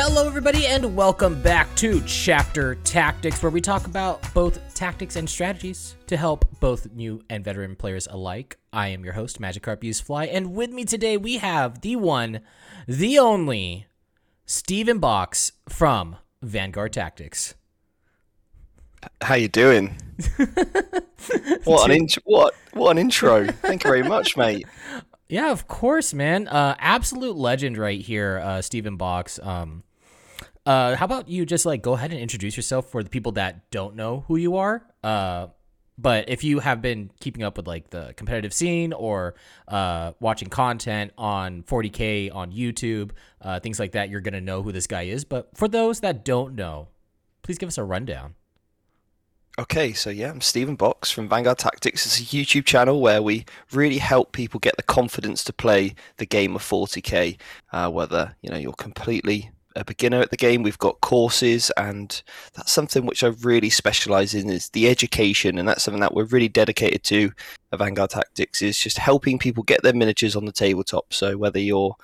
Hello, everybody, and welcome back to Chapter Tactics, where we talk about both tactics and strategies to help both new and veteran players alike. I am your host, Magikarp Use Fly, and with me today we have the one, the only, Stephen Box from Vanguard Tactics. How you doing? what an intro! What what an intro! Thank you very much, mate. Yeah, of course, man. Uh, absolute legend right here, uh, Stephen Box. Um, uh, how about you just like go ahead and introduce yourself for the people that don't know who you are? Uh, but if you have been keeping up with like the competitive scene or uh, watching content on 40k on YouTube, uh, things like that, you're gonna know who this guy is. But for those that don't know, please give us a rundown. Okay, so yeah, I'm Stephen Box from Vanguard Tactics. It's a YouTube channel where we really help people get the confidence to play the game of 40k. Uh, whether you know you're completely a beginner at the game, we've got courses, and that's something which I really specialize in is the education, and that's something that we're really dedicated to. At Vanguard Tactics is just helping people get their miniatures on the tabletop. So whether you're,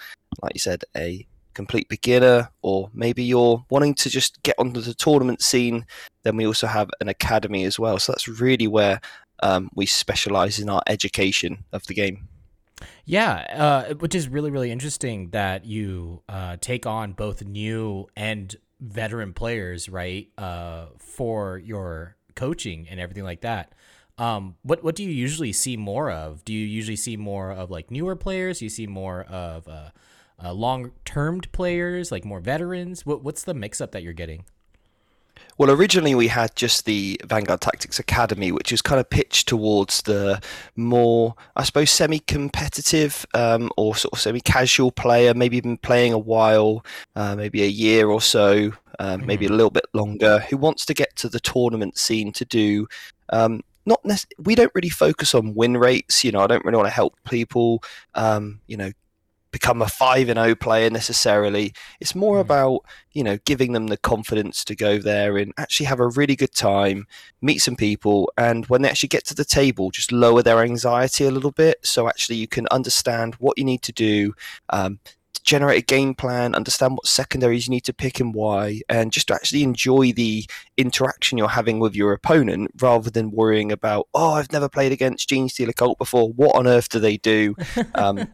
like you said, a complete beginner or maybe you're wanting to just get onto the tournament scene then we also have an academy as well so that's really where um, we specialize in our education of the game yeah uh, which is really really interesting that you uh, take on both new and veteran players right uh, for your coaching and everything like that um, what what do you usually see more of do you usually see more of like newer players you see more of uh, uh, long-termed players, like more veterans? What, what's the mix-up that you're getting? Well, originally we had just the Vanguard Tactics Academy, which was kind of pitched towards the more, I suppose, semi-competitive um, or sort of semi-casual player, maybe been playing a while, uh, maybe a year or so, um, mm-hmm. maybe a little bit longer, who wants to get to the tournament scene to do um, not nec- we don't really focus on win rates. You know, I don't really want to help people, um, you know, become a 5 and 0 player necessarily it's more mm. about you know giving them the confidence to go there and actually have a really good time meet some people and when they actually get to the table just lower their anxiety a little bit so actually you can understand what you need to do um, generate a game plan, understand what secondaries you need to pick and why, and just to actually enjoy the interaction you're having with your opponent rather than worrying about, oh, I've never played against Genestealer Cult before. What on earth do they do? Um,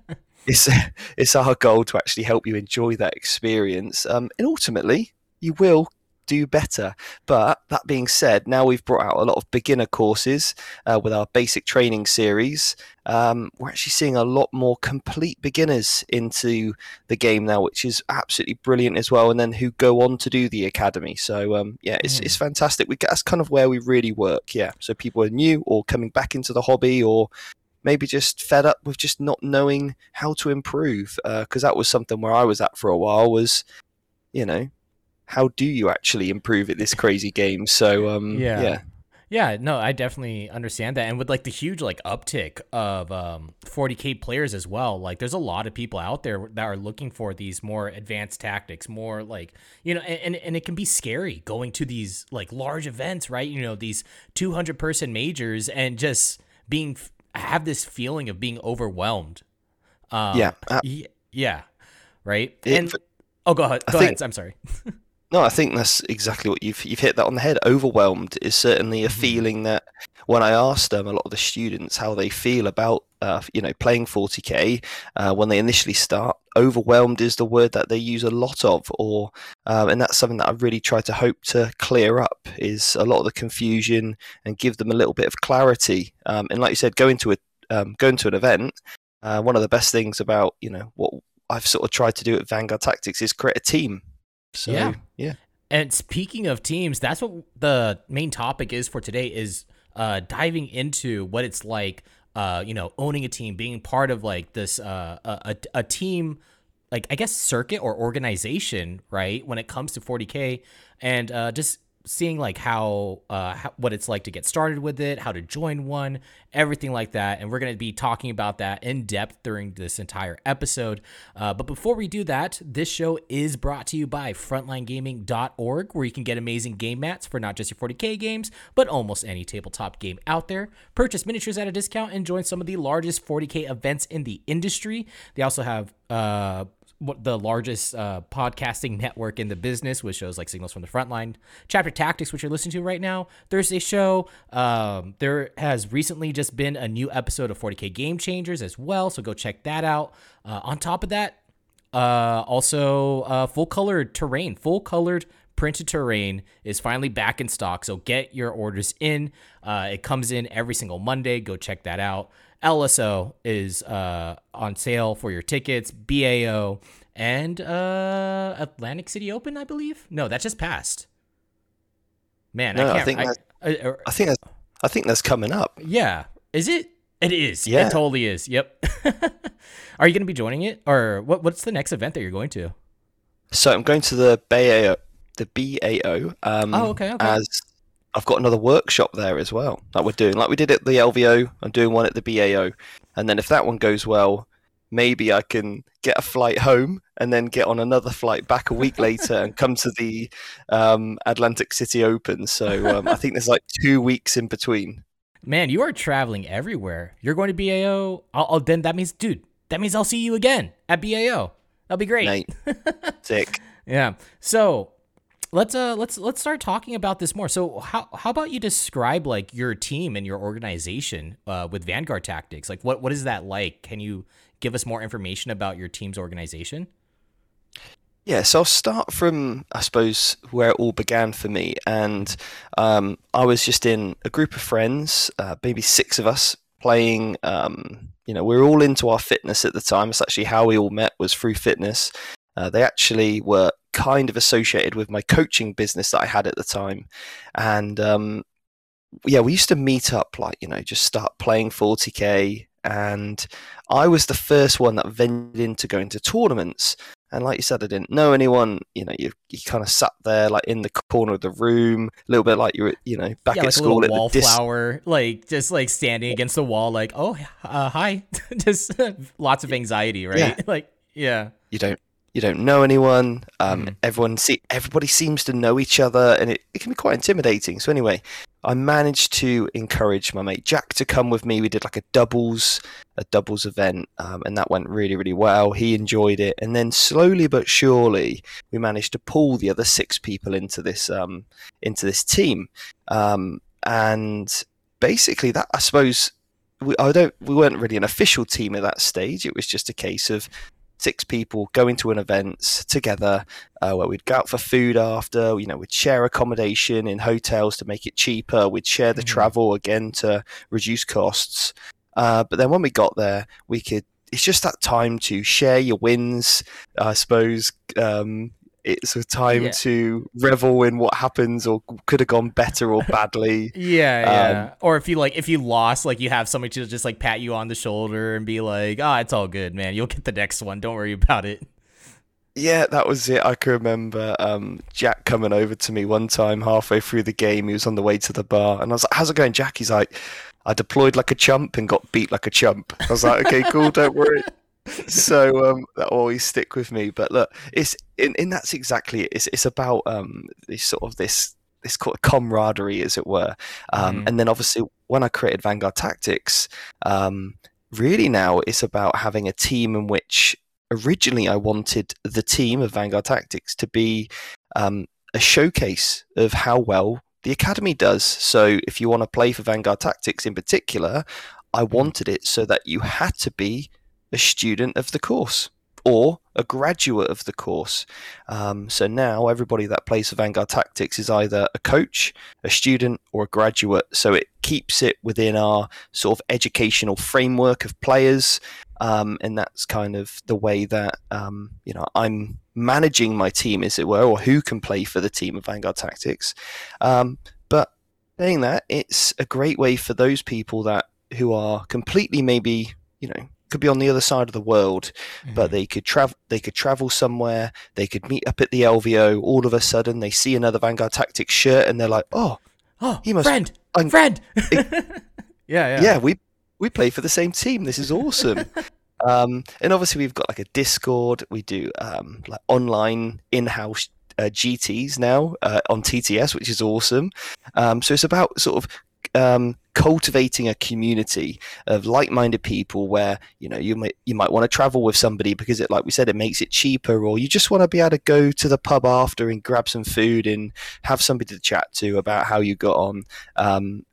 it's it's our goal to actually help you enjoy that experience, um, and ultimately you will do better. But that being said, now we've brought out a lot of beginner courses uh, with our basic training series. Um, we're actually seeing a lot more complete beginners into the game now, which is absolutely brilliant as well. And then who go on to do the academy. So um, yeah, it's, mm. it's fantastic. We that's kind of where we really work. Yeah, so people are new or coming back into the hobby or maybe just fed up with just not knowing how to improve because uh, that was something where I was at for a while was you know how do you actually improve at this crazy game so um yeah yeah yeah, no, I definitely understand that. And with like the huge like uptick of um 40k players as well, like there's a lot of people out there that are looking for these more advanced tactics, more like, you know, and and it can be scary going to these like large events, right? You know, these 200 person majors and just being have this feeling of being overwhelmed. Um, yeah. Uh, yeah. Right. It, and oh, go ahead. Go think, ahead. I'm sorry. no, I think that's exactly what you've you've hit that on the head. Overwhelmed is certainly a mm-hmm. feeling that when I asked them, a lot of the students how they feel about uh, you know playing 40k uh, when they initially start, overwhelmed is the word that they use a lot of, or um, and that's something that I really try to hope to clear up is a lot of the confusion and give them a little bit of clarity. Um, and like you said, going to a um, going to an event, uh, one of the best things about you know what I've sort of tried to do at Vanguard Tactics is create a team. So yeah, yeah. And speaking of teams, that's what the main topic is for today is uh, diving into what it's like, uh, you know, owning a team, being part of like this uh, a, a team, like I guess circuit or organization, right? When it comes to 40k, and uh, just seeing like how, uh, how, what it's like to get started with it, how to join one, everything like that, and we're gonna be talking about that in depth during this entire episode. Uh, but before we do that, this show is brought to you by FrontlineGaming.org, where you can get amazing game mats for not just your 40k games, but almost any tabletop game out there. Purchase miniatures at a discount and join some of the largest 40k events in the industry. They also have uh, what the largest uh, podcasting network in the business with shows like Signals from the Frontline, Chapter Tactics, which you're listening to right now, Thursday show. Um, there has recently just been a new episode of 40k Game Changers as well, so go check that out. Uh, on top of that, uh, also uh, full colored terrain, full colored printed terrain is finally back in stock. So get your orders in. Uh, it comes in every single Monday. Go check that out. LSO is uh, on sale for your tickets. BAO and uh, Atlantic City Open, I believe. No, that just passed. Man, No, I I can't. think I- I- I think that's, I think that's coming up. yeah, is it? It is. Yeah. It totally is. Yep. Are you going to be joining it, or what? What's the next event that you're going to? So I'm going to the BAO, the BAO. Um, Oh, okay, okay. As I've got another workshop there as well that we're doing, like we did at the LVO. I'm doing one at the BAO, and then if that one goes well, maybe I can get a flight home and then get on another flight back a week later and come to the um, Atlantic City Open. So um, I think there's like two weeks in between. Man, you are traveling everywhere. You're going to BAO. I'll, I'll then that means, dude, that means I'll see you again at BAO. That'll be great. Sick. Yeah. So let's uh let's let's start talking about this more. So how how about you describe like your team and your organization uh, with Vanguard Tactics? Like what what is that like? Can you give us more information about your team's organization? Yeah, so I'll start from, I suppose, where it all began for me. And um, I was just in a group of friends, uh, maybe six of us, playing. Um, you know, we are all into our fitness at the time. It's actually how we all met was through fitness. Uh, they actually were kind of associated with my coaching business that I had at the time, and um, yeah, we used to meet up, like you know, just start playing 40k. And I was the first one that ventured into going to tournaments. And like you said, I didn't know anyone. You know, you you kind of sat there like in the corner of the room, a little bit like you were, you know, back yeah, at like school at the dis- wallflower, like just like standing against the wall, like oh uh, hi, just lots of anxiety, right? Yeah. Like yeah. you don't you don't know anyone. Um, Mhm. Everyone see everybody seems to know each other, and it, it can be quite intimidating. So anyway, I managed to encourage my mate Jack to come with me. We did like a doubles a doubles event, um, and that went really really well. He enjoyed it, and then slowly but surely we managed to pull the other six people into this um, into this team, um, and basically that I suppose. We, I don't. We weren't really an official team at that stage. It was just a case of six people going to an event together uh, where we'd go out for food after you know we'd share accommodation in hotels to make it cheaper we'd share the Mhm. travel again to reduce costs uh, but then when we got there we could it's just that time to share your wins i suppose um, it's a time Yeah. to revel in what happens or could have gone better or badly Yeah, Um, yeah. or if you like, if you lost, like you have somebody to just like pat you on the shoulder and be like, "Ah, it's all good, man. You'll get the next one. Don't worry about it." Yeah, that was it. I can remember um, Jack coming over to me one time halfway through the game. He was on the way to the bar, and I was like, "How's it going, Jack?" He's like, "I deployed like a chump and got beat like a chump." I was like, "Okay, cool, don't worry." So um, that always stick with me. But look, it's in, in that's exactly it. It's it's about um, this sort of this this of camaraderie, as it were. Um, Mhm. And then obviously when I created Vanguard Tactics, um, really now it's about having a team in which originally I wanted the team of Vanguard Tactics to be um, a showcase of how well the academy does. So if you want to play for Vanguard Tactics in particular, I wanted it so that you had to be a student of the course or a graduate of the course. Um, so now everybody that plays for Vanguard Tactics is either a coach, a student, or a graduate. So it keeps it within our sort of educational framework of players. Um, and that's kind of the way that um, you know I'm managing my team, as it were, or who can play for the team of Vanguard Tactics. Um, but saying that, it's a great way for those people that who are completely maybe you know could be on the other side of the world, but they could travel. They could travel somewhere. They could meet up at the LVO. All of a sudden, they see another Vanguard Tactics shirt, and they're like, "Oh, oh, he must- friend, I'm- friend. yeah, yeah, yeah, we we play for the same team. This is awesome." um, and obviously, we've got like a Discord. We do um, like online in-house uh, GTS now uh, on TTS, which is awesome. Um, so it's about sort of um, cultivating a community of like-minded people where you know you might you might want to travel with somebody because it like we said it makes it cheaper or you just want to be able to go to the pub after and grab some food and have somebody to chat to about how you got on. Um,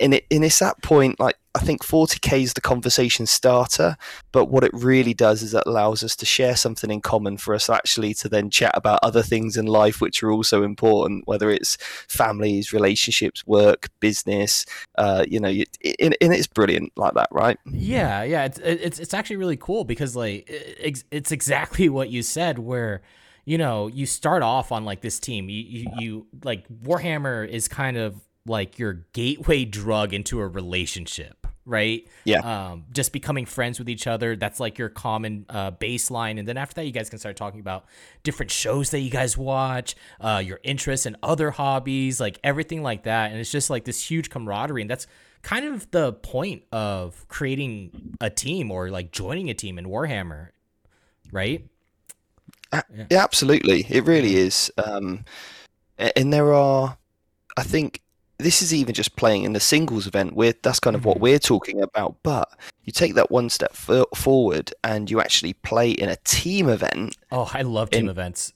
and it and it's that point like I think 40k is the conversation starter, but what it really does is it allows us to share something in common for us actually to then chat about other things in life which are also important, whether it's families, relationships, work, business. Uh, you know, and, and it's brilliant like that, right? Yeah, yeah, it's it's it's actually really cool because like it's, it's exactly what you said where you know you start off on like this team you, you, you like warhammer is kind of like your gateway drug into a relationship, right? Yeah. Um, just becoming friends with each other. That's like your common uh, baseline. And then after that, you guys can start talking about different shows that you guys watch, uh, your interests and other hobbies, like everything like that. And it's just like this huge camaraderie. And that's kind of the point of creating a team or like joining a team in Warhammer, right? Yeah, yeah absolutely. It really is. Um, and there are, I think, this is even just playing in the singles event. We're, that's kind of what mm-hmm. we're talking about. But you take that one step f- forward and you actually play in a team event. Oh, I love team events.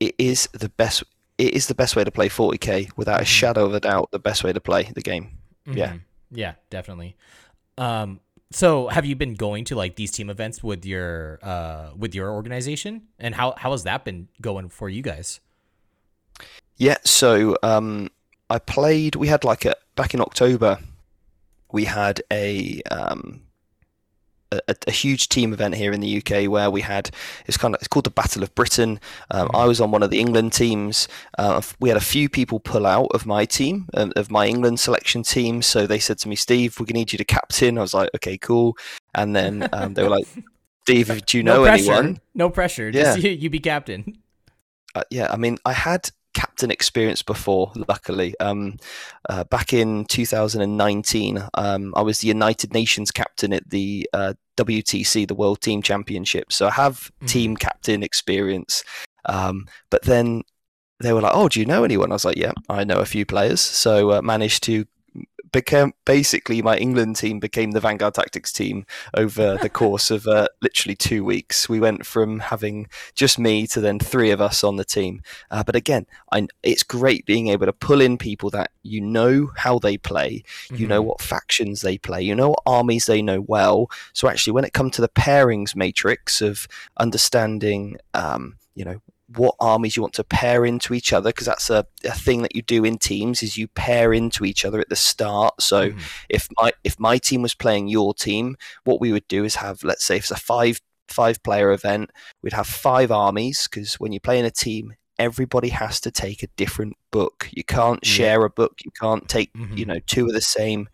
It is the best. It is the best way to play 40k without a mm-hmm. shadow of a doubt. The best way to play the game. Mm-hmm. Yeah. Yeah, definitely. Um, so have you been going to like these team events with your uh with your organization and how how has that been going for you guys yeah so um I played. We had like a back in October. We had a um, a, a, huge team event here in the UK where we had it's kind of it's called the Battle of Britain. Um, I was on one of the England teams. Uh, we had a few people pull out of my team um, of my England selection team, so they said to me, "Steve, we're gonna need you to captain." I was like, "Okay, cool." And then um, they were like, "Steve, do you know no anyone?" No pressure. Just yeah. you, you be captain. Uh, yeah, I mean, I had captain experience before, luckily. Um, uh, back in 2019, um, I was the United Nations captain at the uh, WTC, the World Team Championship. So I have mm-hmm. team captain experience. Um, but then they were like, "Oh, do you know anyone?" I was like, "Yeah, I know a few players." So uh, managed to became basically my England team became the Vanguard Tactics team over the course of uh, literally two weeks. We went from having just me to then three of us on the team. Uh, but again, I, it's great being able to pull in people that you know how they play, you mm-hmm. know what factions they play, you know what armies they know well. So actually, when it comes to the pairings matrix of understanding, um, you know what armies you want to pair into each other because that's a, a thing that you do in teams is you pair into each other at the start so mm. if my if my team was playing your team what we would do is have let's say if it's a five five player event we'd have five armies because when you play in a team everybody has to take a different book. You can't share a book. You can't take, mm-hmm. you know, two of the same.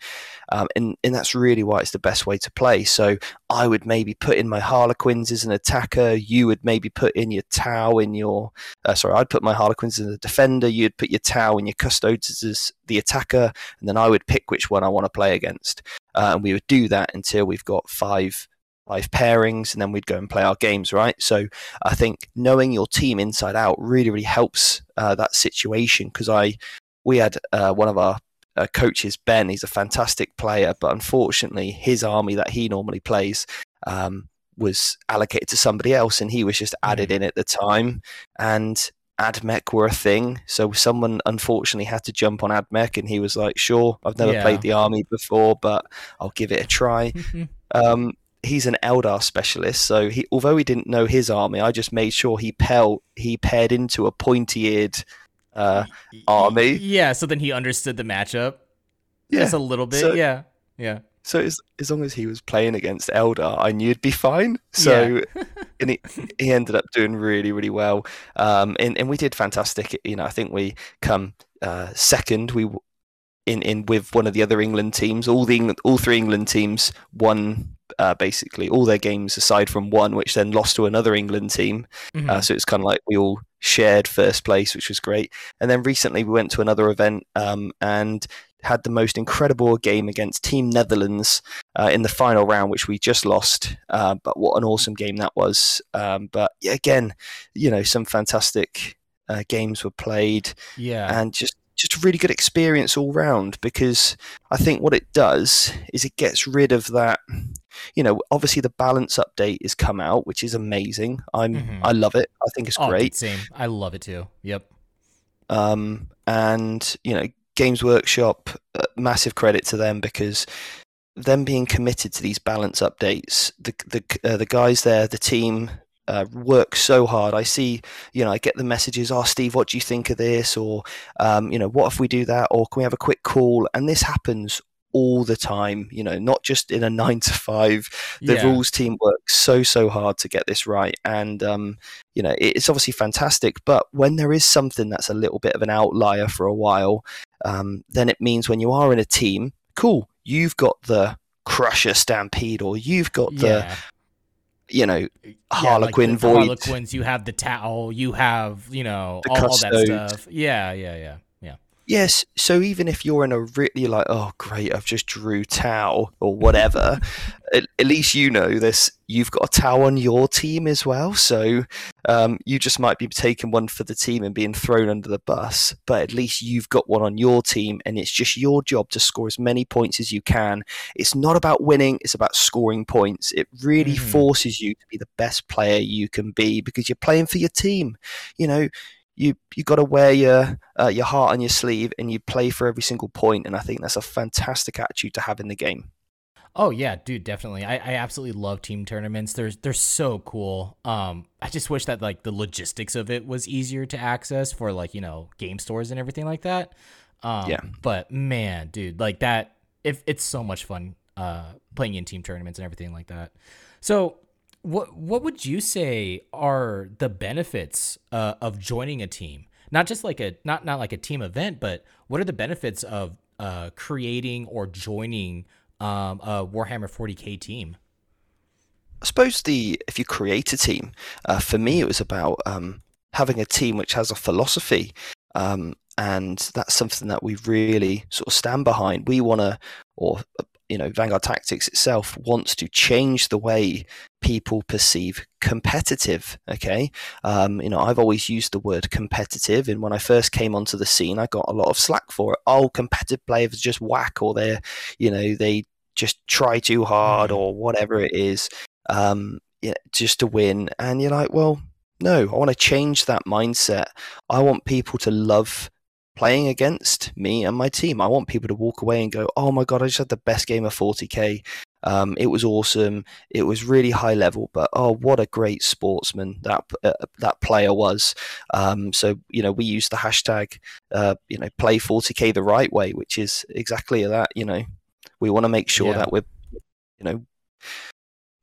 Um, and, and that's really why it's the best way to play. So I would maybe put in my Harlequins as an attacker. You would maybe put in your Tau in your, uh, sorry, I'd put my Harlequins as a defender. You'd put your Tau and your Custodes as the attacker. And then I would pick which one I want to play against. Uh, and we would do that until we've got five five pairings, and then we'd go and play our games, right? So I think knowing your team inside out really, really helps uh, that situation because I we had uh, one of our uh, coaches, Ben. He's a fantastic player, but unfortunately, his army that he normally plays. Um, was allocated to somebody else, and he was just added mm. in at the time. And AdMech were a thing. So someone unfortunately had to jump on AdMech, and he was like, "Sure, I've never yeah. played the army before, but I'll give it a try." um, he's an Eldar specialist, so he although he didn't know his army, I just made sure he pel- he paired into a pointy-eared uh, army. Yeah, so then he understood the matchup. Yeah, just a little bit. So, yeah, yeah. So as, as long as he was playing against Eldar, I knew it'd be fine. So yeah. and he, he ended up doing really, really well. Um, and, and we did fantastic. You know, I think we come uh, second. We in in with one of the other England teams. All the England, all three England teams won uh, basically all their games aside from one, which then lost to another England team. Mm-hmm. Uh, so it's kind of like we all shared first place, which was great. And then recently we went to another event um, and had the most incredible game against Team Netherlands uh, in the final round, which we just lost. Uh, but what an awesome game that was! Um, but yeah, again, you know, some fantastic uh, games were played. Yeah, and just just a really good experience all round because I think what it does is it gets rid of that. You know, obviously the balance update is come out, which is amazing. I'm Mhm. I love it. I think it's Oh, great. same. I love it too. Yep. Um, and you know, Games Workshop, uh, massive credit to them because them being committed to these balance updates, the the uh, the guys there, the team. Uh, work so hard. I see, you know, I get the messages. Oh, Steve, what do you think of this? Or, um, you know, what if we do that? Or can we have a quick call? And this happens all the time. You know, not just in a nine to five. The yeah. rules team works so so hard to get this right, and um, you know, it's obviously fantastic. But when there is something that's a little bit of an outlier for a while, um, then it means when you are in a team, cool, you've got the Crusher Stampede, or you've got the, yeah. you know, Yeah, Harlequin like Void. Harlequins, you have the Tau, you have, you know, all, all that stuff. Yeah, yeah, yeah, yeah. Yes, so even if you're in a really like, oh great, I've just drew Tau or whatever, at, at least you know this. You've got a Tau on your team as well, so um, you just might be taking one for the team and being thrown under the bus. But at least you've got one on your team, and it's just your job to score as many points as you can. It's not about winning; it's about scoring points. It really Mhm. forces you to be the best player you can be because you're playing for your team. You know, you you got to wear your uh, your heart on your sleeve and you play for every single point and i think that's a fantastic attitude to have in the game Oh yeah, dude, definitely. I, I absolutely love team tournaments. They're they're so cool. Um, I just wish that like the logistics of it was easier to access for like you know game stores and everything like that. Um, Yeah. But man, dude, like that, if it's so much fun uh playing in team tournaments and everything like that. So what what would you say are the benefits uh, of joining a team? Not just like a not not like a team event, but what are the benefits of uh, creating or joining um, a Warhammer 40k team? i suppose the if you create a team uh, for me it was about um, having a team which has a philosophy um, and that's something that we really sort of stand behind we want to or you know vanguard tactics itself wants to change the way people perceive competitive okay um, you know i've always used the word competitive and when i first came onto the scene i got a lot of slack for it oh competitive players just whack or they're you know they just try too hard Mhm. or whatever it is um, yeah, just to win and you're like well no i want to change that mindset i want people to love playing against me and my team. I want people to walk away and go, "Oh my god, I just had the best game of 40k. Um, it was awesome. It was really high level, but oh, what a great sportsman that uh, that player was." Um, so you know, we use the hashtag, uh, you know, play 40k the right way, which is exactly that. You know, we want to make sure Yeah. that we're, you know.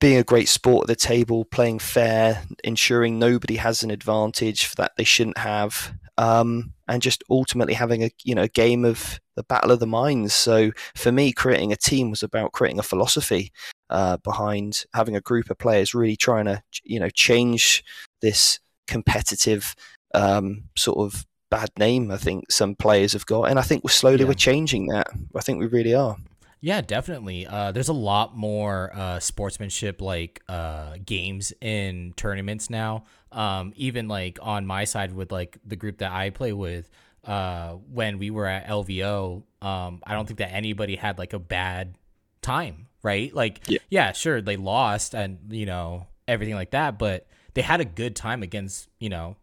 Being a great sport at the table, playing fair, ensuring nobody has an advantage that they shouldn't have, um, and just ultimately having a you know game of the battle of the minds. So for me, creating a team was about creating a philosophy uh, behind having a group of players really trying to you know change this competitive um, sort of bad name. I think some players have got, and I think we're slowly Yeah. we're changing that. I think we really are. Yeah, definitely. Uh, there's a lot more uh, sportsmanship like uh, games in tournaments now. Um, even like on my side with like the group that I play with, uh, when we were at LVO, um, I don't think that anybody had like a bad time, right? Like, Yeah. yeah, sure, they lost and you know everything like that, but they had a good time against you know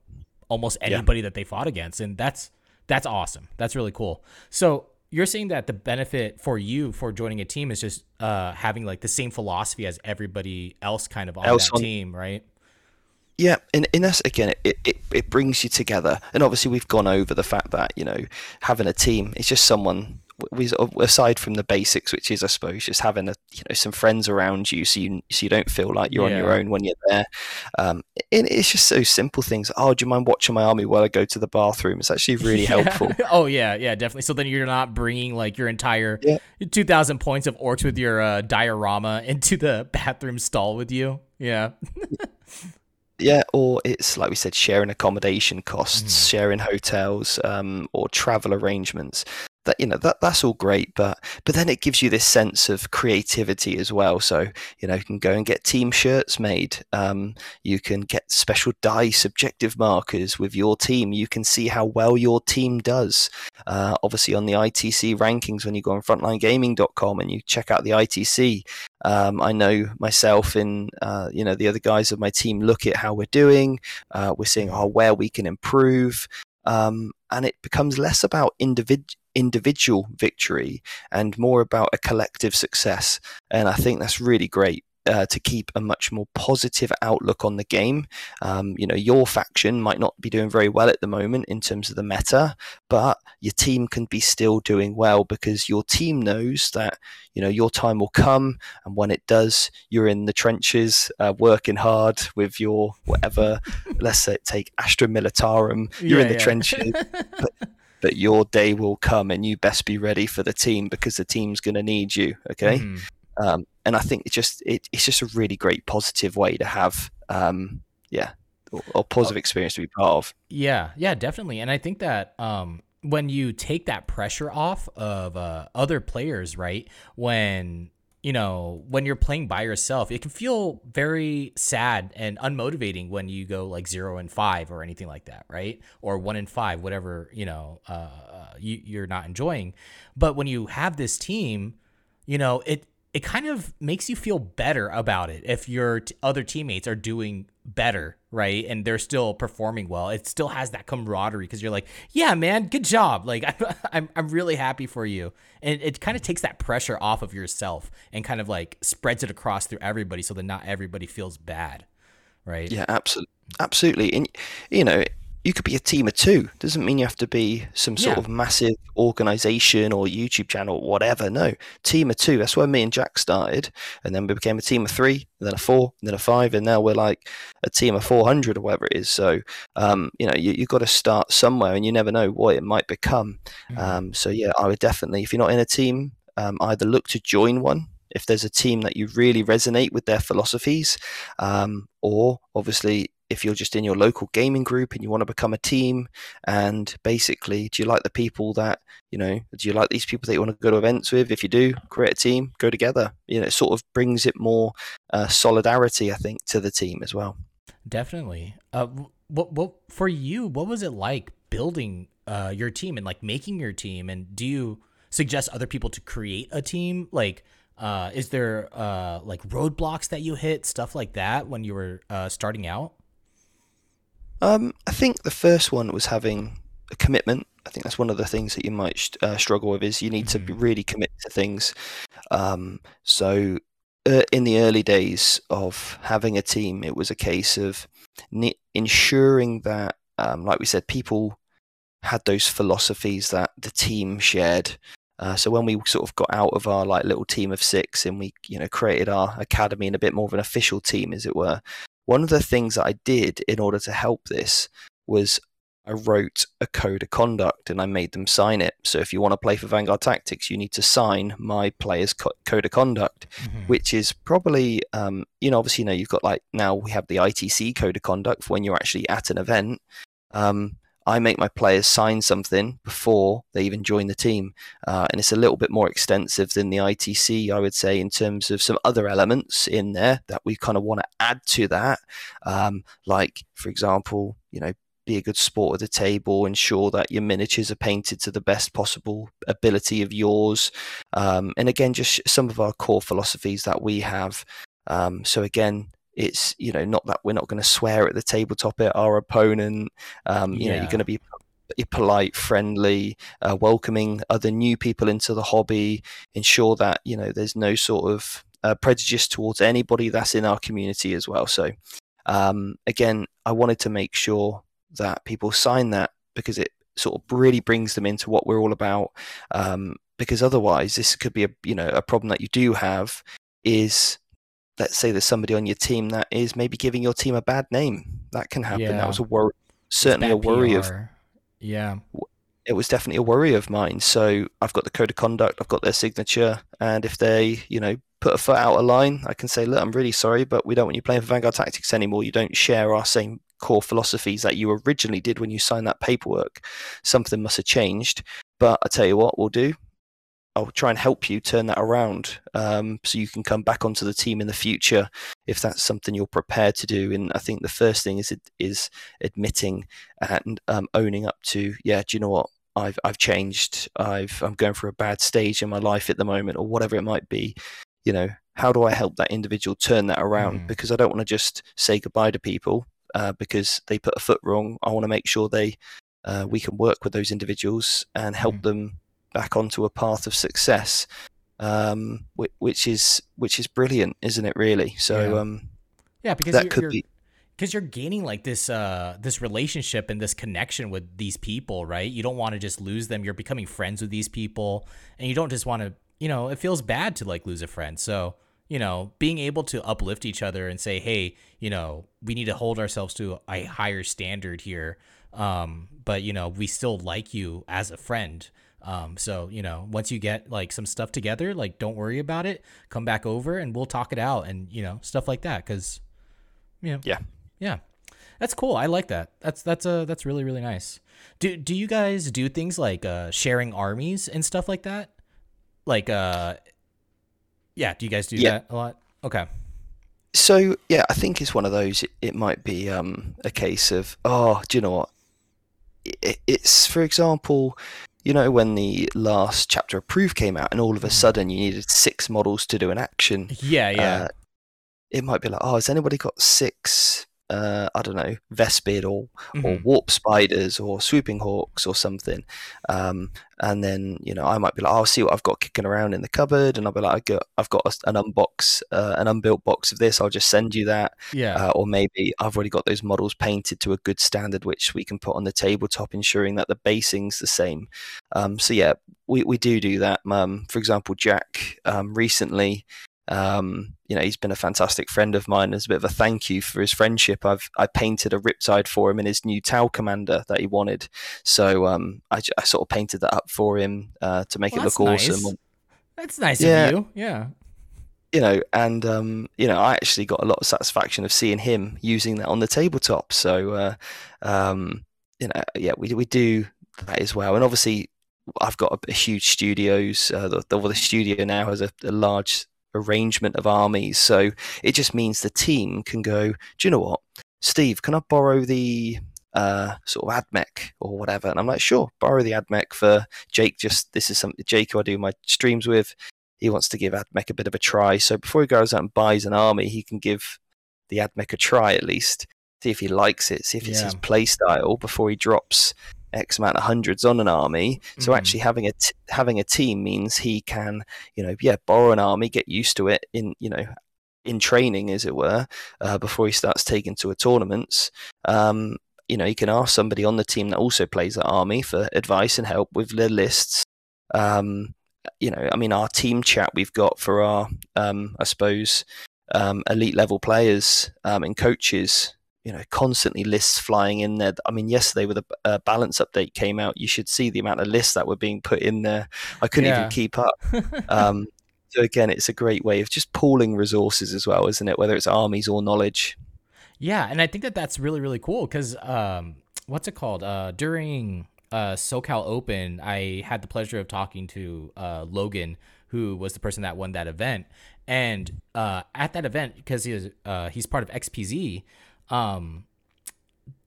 almost Yeah. anybody that they fought against, and that's that's awesome. That's really cool. So you're saying that the benefit for you for joining a team is just uh, having like the same philosophy as everybody else kind of on Else that on- team, right? Yeah, and in us again, it, it it brings you together, and obviously we've gone over the fact that you know having a team is just someone. We aside from the basics, which is I suppose just having a you know some friends around you, so you so you don't feel like you're on your own when you're there. Um, and it's just so simple things. Oh, do you mind watching my army while I go to the bathroom? It's actually really Yeah. helpful. oh yeah, yeah, definitely. So then you're not bringing like your entire Yeah. 2,000 points of orcs with your uh, diorama into the bathroom stall with you. Yeah. Yeah, or it's like we said, sharing accommodation costs, Mhm. sharing hotels, um, or travel arrangements. That you know that that's all great but but then it gives you this sense of creativity as well. So you know you can go and get team shirts made. Um, you can get special die subjective markers with your team. You can see how well your team does. Uh, obviously on the itc rankings when you go on frontlinegaming.com and you check out the itc um, I know myself and uh, you know the other guys of my team look at how we're doing. Uh, we're seeing oh, where we can improve, um, and it becomes less about individ- individual victory and more about a collective success. And I think that's really great uh, to keep a much more positive outlook on the game. Um, you know, your faction might not be doing very well at the moment in terms of the meta, but your team can be still doing well because your team knows that you know your time will come, and when it does, you're in the trenches uh, working hard with your whatever. let's say take Astra Militarum. You're yeah, in the yeah. trenches. but, your day will come and you best be ready for the team because the team's going to need you okay mm-hmm. Um, and I think it's just it, it's just a really great positive way to have um, yeah or, positive experience to be part of. Yeah, yeah, definitely. And I think that um, when you take that pressure off of uh, other players, right? When you know when you're playing by yourself, it can feel very sad and unmotivating when you go like zero and five or anything like that, right? Or one and five, whatever you know uh, uh you, you're not enjoying. But when you have this team, you know it it kind of makes you feel better about it if your t- other teammates are doing better, right? And they're still performing well. It still has that camaraderie because you're like, yeah, man, good job. Like, I'm, I'm, I'm really happy for you. And it kind of takes that pressure off of yourself and kind of like spreads it across through everybody so that not everybody feels bad, right? Yeah, absolutely. Absolutely. And, you know, you could be a team of two. Doesn't mean you have to be some sort yeah. of massive organization or YouTube channel or whatever. No, team of two. That's where me and Jack started, and then we became a team of three, and then a four, and then a five, and now we're like a team of four hundred or whatever it is. So, um, you know, you, have got to start somewhere, and you never know what it might become. Mm-hmm. Um, so, yeah, I would definitely, if you're not in a team, um, either look to join one if there's a team that you really resonate with their philosophies, um, or obviously if you're just in your local gaming group and you want to become a team and basically do you like the people that you know do you like these people that you want to go to events with? If you do create a team go together. You know it sort of brings it more uh, solidarity i think to the team as well. Definitely. Uh, what, what for you what was it like building uh, your team and like making your team? And do you suggest other people to create a team? Like uh, is there uh, like roadblocks that you hit stuff like that when you were uh, starting out um, I think the first one was having a commitment. I think that's one of the things that you might uh, struggle with is you need mm-hmm. to really commit to things. Um, so uh, in the early days of having a team, it was a case of ne- ensuring that, um, like we said, people had those philosophies that the team shared. Uh, so when we sort of got out of our like little team of six and we, you know, created our academy and a bit more of an official team, as it were, one of the things that I did in order to help this was I wrote a code of conduct and I made them sign it. So if you want to play for Vanguard Tactics, you need to sign my player's co- code of conduct, mm-hmm. which is probably, um, you know, obviously, you know, you've got like now we have the ITC code of conduct for when you're actually at an event. Um, I make my players sign something before they even join the team. Uh, and it's a little bit more extensive than the ITC, I would say, in terms of some other elements in there that we kind of want to add to that. Um, like, for example, you know, be a good sport at the table, ensure that your miniatures are painted to the best possible ability of yours. Um, and again, just some of our core philosophies that we have. Um, so again, it's you know not that we're not going to swear at the tabletop at our opponent. Um, you yeah. know, you're going to be polite, friendly, uh, welcoming other new people into the hobby. Ensure that you know there's no sort of uh, prejudice towards anybody that's in our community as well. So um, again, I wanted to make sure that people sign that because it sort of really brings them into what we're all about. Um, because otherwise, this could be a you know a problem that you do have is let's say there's somebody on your team that is maybe giving your team a bad name. That can happen. Yeah. That was a worry, certainly a worry PR. of. Yeah. It was definitely a worry of mine. So I've got the code of conduct, I've got their signature, and if they, you know, put a foot out of line, I can say, look, I'm really sorry, but we don't want you playing for Vanguard Tactics anymore. You don't share our same core philosophies that you originally did when you signed that paperwork. Something must have changed. But I tell you what, we'll do. I'll try and help you turn that around, um, so you can come back onto the team in the future if that's something you're prepared to do. And I think the first thing is is admitting and um, owning up to, yeah, do you know what? I've I've changed. I've I'm going through a bad stage in my life at the moment, or whatever it might be. You know, how do I help that individual turn that around? Mm. Because I don't want to just say goodbye to people uh, because they put a foot wrong. I want to make sure they uh, we can work with those individuals and help mm. them back onto a path of success, um, which, which, is which is brilliant, isn't it? Really. So yeah, um, yeah because that could be because you're gaining like this uh this relationship and this connection with these people right you don't want to just lose them you're becoming friends with these people and you don't just want to you know it feels bad to like lose a friend so you know being able to uplift each other and say hey you know we need to hold ourselves to a higher standard here um but you know we still like you as a friend um so you know once you get like some stuff together like don't worry about it come back over and we'll talk it out and you know stuff like that because you know yeah yeah. That's cool. I like that. That's that's uh that's really really nice. Do do you guys do things like uh sharing armies and stuff like that? Like uh yeah, do you guys do yeah. that a lot? Okay. So, yeah, I think it's one of those it, it might be um a case of oh, do you know what? It, it's for example, you know when the last Chapter Approved came out and all of a mm-hmm. sudden you needed six models to do an action. Yeah, yeah. Uh, it might be like, oh, has anybody got six uh, I don't know, Vespid or mm-hmm. or warp spiders or swooping hawks or something. Um, and then you know I might be like, oh, I'll see what I've got kicking around in the cupboard, and I'll be like, I've got, I've got an unbox, uh, an unbuilt box of this. I'll just send you that. Yeah. Uh, or maybe I've already got those models painted to a good standard, which we can put on the tabletop, ensuring that the basing's the same. Um, so yeah, we, we do do that. Um, for example, Jack um, recently um, you know, he's been a fantastic friend of mine. As a bit of a thank you for his friendship, I've I painted a Riptide for him in his new Tau Commander that he wanted. So um, I, I sort of painted that up for him uh, to make well, it look nice. awesome. That's nice yeah. of you. Yeah. You know, and um, you know, I actually got a lot of satisfaction of seeing him using that on the tabletop. So, uh, um, you know, yeah, we we do that as well. And obviously, I've got a, a huge studios. Uh, the, the, the studio now has a, a large arrangement of armies. So it just means the team can go, do you know what? Steve, can I borrow the uh, sort of AdMech or whatever? And I'm like, sure, borrow the AdMech for Jake. Just this is something Jake who I do my streams with. He wants to give AdMech a bit of a try. So before he goes out and buys an army, he can give the AdMech a try at least. See if he likes it, see if it's yeah. his play style before he drops X amount of hundreds on an army. So mm. actually having a t- having a team means he can, you know, yeah, borrow an army, get used to it in, you know, in training, as it were, uh, before he starts taking to a tournaments. Um, you know, he can ask somebody on the team that also plays that army for advice and help with the lists. Um, you know, I mean, our team chat we've got for our, um, I suppose, um, elite level players um, and coaches you know constantly lists flying in there. I mean yesterday with a, a, balance update came out you should see the amount of lists that were being put in there. I couldn't yeah. even keep up. Um, so again it's a great way of just pooling resources as well isn't it? Whether it's armies or knowledge. Yeah and i think that that's really really cool because um, what's it called? Uh, during uh, socal open i had the pleasure of talking to uh, logan who was the person that won that event. And uh, at that event because he was, uh, he's part of xpz um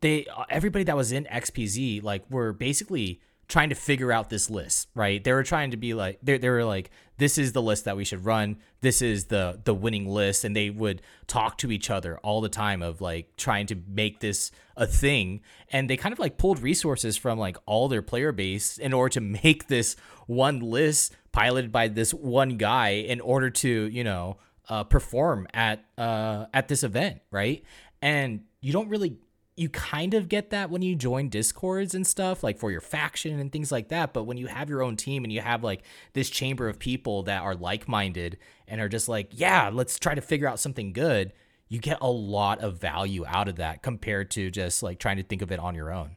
they everybody that was in XPZ like were basically trying to figure out this list, right? They were trying to be like they they were like this is the list that we should run. This is the the winning list and they would talk to each other all the time of like trying to make this a thing and they kind of like pulled resources from like all their player base in order to make this one list piloted by this one guy in order to, you know, uh, perform at uh, at this event, right? And you don't really you kind of get that when you join discords and stuff like for your faction and things like that. But when you have your own team and you have like this chamber of people that are like-minded and are just like yeah let's try to figure out something good you get a lot of value out of that compared to just like trying to think of it on your own.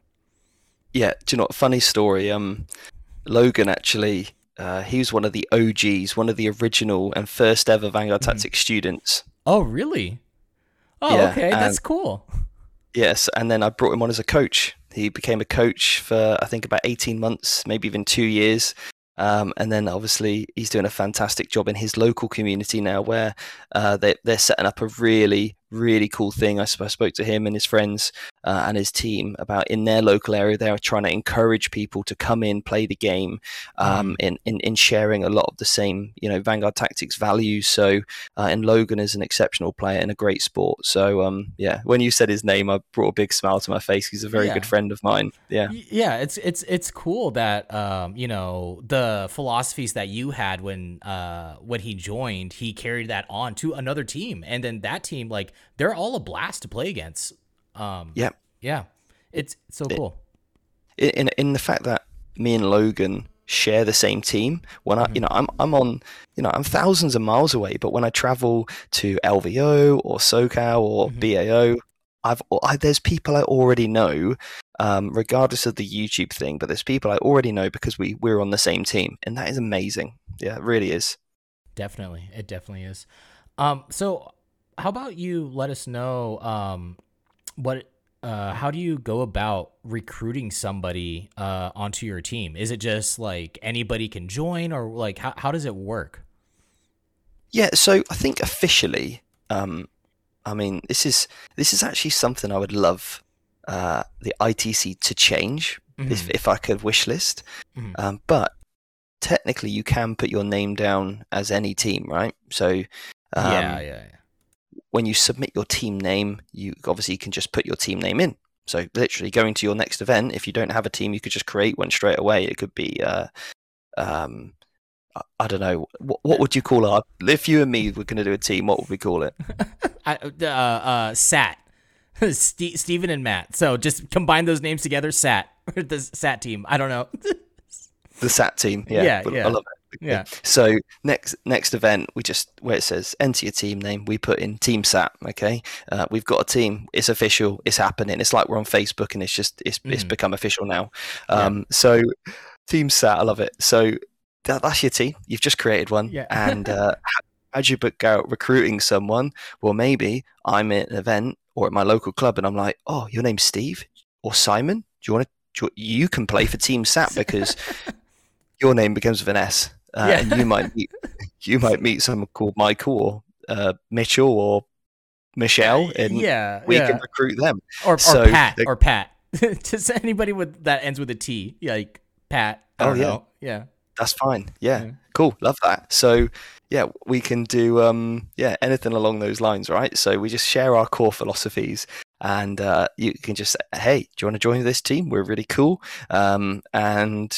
Yeah do you know what? Funny story um logan actually uh, he was one of the og's one of the original and first ever vanguard mm-hmm. tactics students. Oh really Oh, yeah, okay, that's cool. Yes, and then I brought him on as a coach He became a coach for I think about eighteen months, maybe even two years. Um, and then obviously he's doing a fantastic job in his local community now, where uh, they, they're setting up a really, really cool thing. I, I spoke to him and his friends uh, and his team about in their local area. They are trying to encourage people to come in, play the game, um, mm. in, in, in sharing a lot of the same, you know, Vanguard Tactics values. So, uh, and Logan is an exceptional player and a great sport. So, um, yeah, when you said his name, I brought a big smile to my face. He's a very yeah. good friend of mine. Yeah, yeah, it's it's it's cool that um, you know the philosophies that you had when uh when he joined, he carried that on to another team, and then that team like they're all a blast to play against. Um, yeah, yeah, it's so cool. In in the fact that me and Logan share the same team when I, mm-hmm. you know, I'm I'm on, you know, I'm thousands of miles away, but when I travel to LVO or SoCal or mm-hmm. BAO, I've I, there's people I already know, um, regardless of the YouTube thing, but there's people I already know because we we're on the same team, and that is amazing. Yeah, it really is. Definitely, it definitely is. Um, so how about you let us know um, what uh, how do you go about recruiting somebody uh, onto your team? Is it just like anybody can join, or like how how does it work? Yeah, so I think officially, um, I mean this is this is actually something I would love uh, the ITC to change mm-hmm. if if I could wish list, mm-hmm. um, but technically you can put your name down as any team, right? So um, yeah, yeah, yeah when you submit your team name, you obviously can just put your team name in. So literally going to your next event, if you don't have a team, you could just create one straight away. It could be, uh, um, I don't know, what, what would you call it? If you and me were going to do a team, what would we call it? I, uh, uh, Sat, St- Stephen and Matt. So just combine those names together, Sat, the Sat team. I don't know. the Sat team. Yeah, yeah, yeah. I love it. Yeah. So next next event, we just where it says enter your team name, we put in Team Sat. Okay, uh, we've got a team. It's official. It's happening. It's like we're on Facebook, and it's just it's mm. it's become official now. Um, yeah. So Team Sat, I love it. So that, that's your team. You've just created one, yeah. and uh, how'd you book out recruiting someone? Well, maybe I'm at an event or at my local club, and I'm like, oh, your name's Steve or Simon. Do you want to? You can play for Team Sat because your name begins with an S uh, yeah. and you might meet you might meet someone called Michael or uh, Mitchell or Michelle, and yeah, we yeah. can recruit them. Or, so or Pat, or Pat. Does anybody with that ends with a T, like Pat. oh yeah, know. yeah, that's fine. Yeah. yeah, cool, love that. So yeah, we can do um yeah anything along those lines, right? So we just share our core philosophies and uh, you can just say, hey, do you want to join this team? We're really cool. Um, and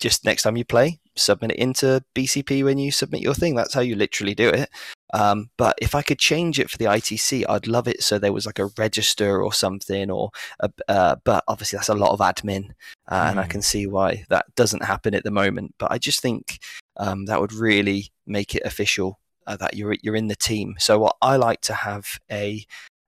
just next time you play, submit it into BCP when you submit your thing. That's how you literally do it. Um, but if I could change it for the ITC, I'd love it so there was like a register or something. Or a, uh, but obviously that's a lot of admin, uh, mm. and I mm. can see why that doesn't happen at the moment. But I just think um, that would really make it official uh, that you're you're in the team. So what I like to have a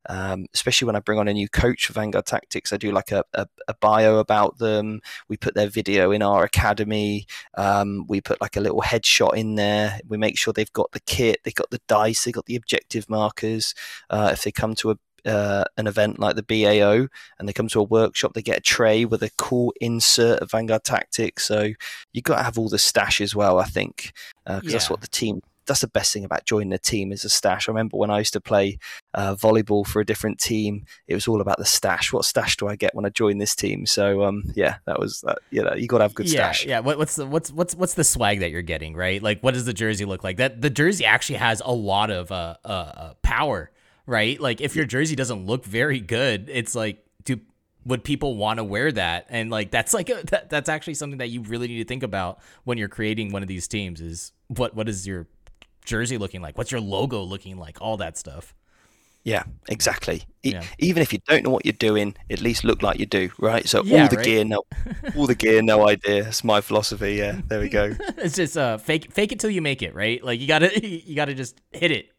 um, especially when I bring on a new coach for Vanguard Tactics, I do like a, a, a bio about them. We put their video in our academy. Um, we put like a little headshot in there. We make sure they've got the kit, they've got the dice, they've got the objective markers. Uh, if they come to a uh, an event like the BAO and they come to a workshop, they get a tray with a cool insert of Vanguard Tactics. So you've got to have all the stash as well, I think, because uh, yeah. that's what the team that's the best thing about joining a team is a stash. I remember when I used to play uh, volleyball for a different team, it was all about the stash. What stash do I get when I join this team? So um, yeah, that was that. You know, you got to have good yeah, stash. Yeah, what, what's the what's what's what's the swag that you're getting? Right, like what does the jersey look like? That the jersey actually has a lot of uh, uh, uh power. Right, like if your jersey doesn't look very good, it's like do would people want to wear that and like that's like a, that, that's actually something that you really need to think about when you're creating one of these teams is what what is your jersey looking like? What's your logo looking like? All that stuff. Yeah, exactly. Yeah. even if you don't know what you're doing, at least look like you do, right? So yeah, all the right? gear, no, all the gear, no idea. It's my philosophy. Yeah, there we go. it's just uh, fake, fake it till you make it, right? Like you gotta, you gotta just hit it,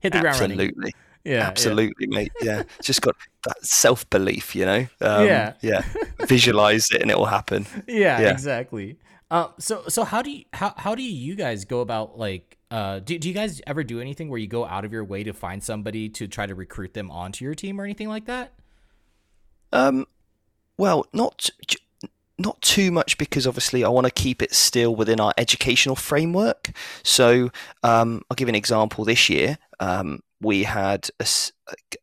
hit the ground running. Absolutely. Yeah, absolutely, yeah. mate. Yeah, just got that self belief, you know. Um, yeah, yeah. Visualize it, and it will happen. Yeah, yeah. exactly. Uh, so, so how do you how how do you guys go about like uh, do, do you guys ever do anything where you go out of your way to find somebody to try to recruit them onto your team or anything like that? Um, Well, not not too much because obviously I want to keep it still within our educational framework. So um, I'll give an example. This year um, we had a,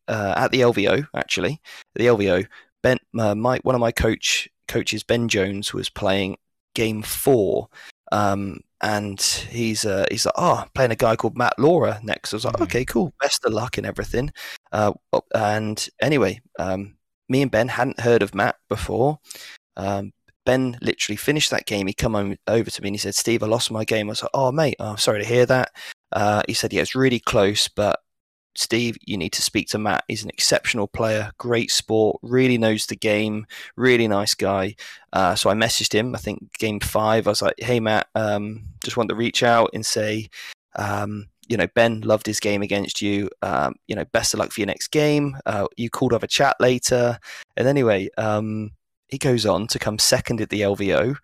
uh, at the LVO actually the LVO Ben uh, my one of my coach coaches Ben Jones was playing game four. Um, and he's uh, he's like, oh, playing a guy called Matt Laura next. I was like, mm-hmm. okay, cool, best of luck and everything. Uh, and anyway, um, me and Ben hadn't heard of Matt before. Um, Ben literally finished that game. He come over to me and he said, "Steve, I lost my game." I was like, "Oh, mate, I'm oh, sorry to hear that." Uh, he said, "Yeah, it's really close, but Steve, you need to speak to Matt. He's an exceptional player, great sport, really knows the game, really nice guy." Uh, so I messaged him. I think game five. I was like, "Hey, Matt, um, just want to reach out and say." Um, you know, Ben loved his game against you. Um, you know, best of luck for your next game. Uh, you called off a chat later. And anyway, um, he goes on to come second at the LVO,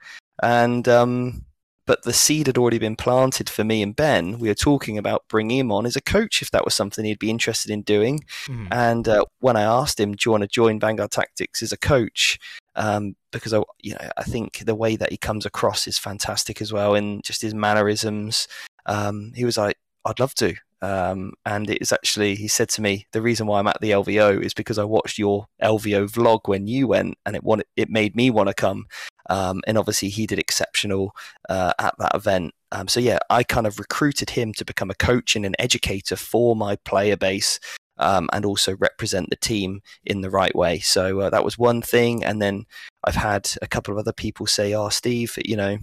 and um, but the seed had already been planted for me and Ben. We were talking about bringing him on as a coach if that was something he'd be interested in doing. Mm. And uh, when I asked him, "Do you want to join Vanguard Tactics as a coach?" Um, because I, you know, I think the way that he comes across is fantastic as well, and just his mannerisms. Um, he was like, "I'd love to." Um, and it's actually, he said to me, the reason why I'm at the LVO is because I watched your LVO vlog when you went, and it wanted, it made me want to come. Um, and obviously, he did exceptional uh, at that event. Um, so yeah, I kind of recruited him to become a coach and an educator for my player base. Um, and also represent the team in the right way. So uh, that was one thing. And then I've had a couple of other people say, "Oh, Steve, you know,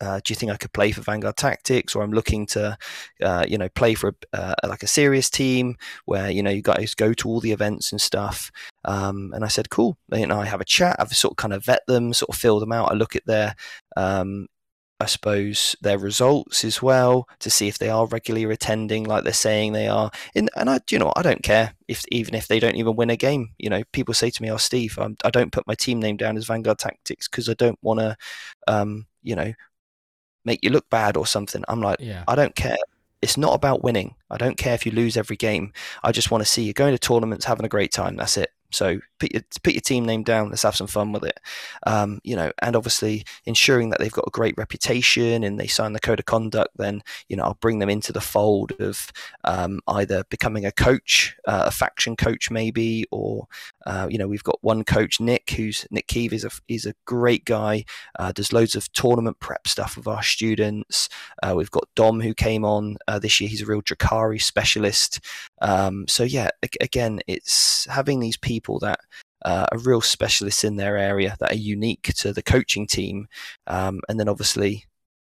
uh, do you think I could play for Vanguard Tactics, or I'm looking to, uh, you know, play for a, uh, like a serious team where you know you guys go to all the events and stuff. Um, and I said, cool. You know, I have a chat. I've sort of kind of vet them, sort of fill them out. I look at their, um, I suppose, their results as well to see if they are regularly attending, like they're saying they are. In, and I, you know, I don't care if even if they don't even win a game. You know, people say to me, "Oh, Steve, I'm, I do not put my team name down as Vanguard Tactics because I don't want to." Um, you know, make you look bad or something. I'm like, yeah. I don't care. It's not about winning. I don't care if you lose every game. I just want to see you going to tournaments, having a great time. That's it. So put your put your team name down. Let's have some fun with it. Um, you know, and obviously ensuring that they've got a great reputation and they sign the code of conduct. Then you know, I'll bring them into the fold of um, either becoming a coach, uh, a faction coach maybe, or uh, you know, we've got one coach, Nick, who's Nick Keeve is a is a great guy. Uh, does loads of tournament prep stuff with our students. Uh, we've got Dom who came on uh, this year. He's a real Drukhari specialist. Um, so yeah, again, it's having these people that uh, are real specialists in their area that are unique to the coaching team, um, and then obviously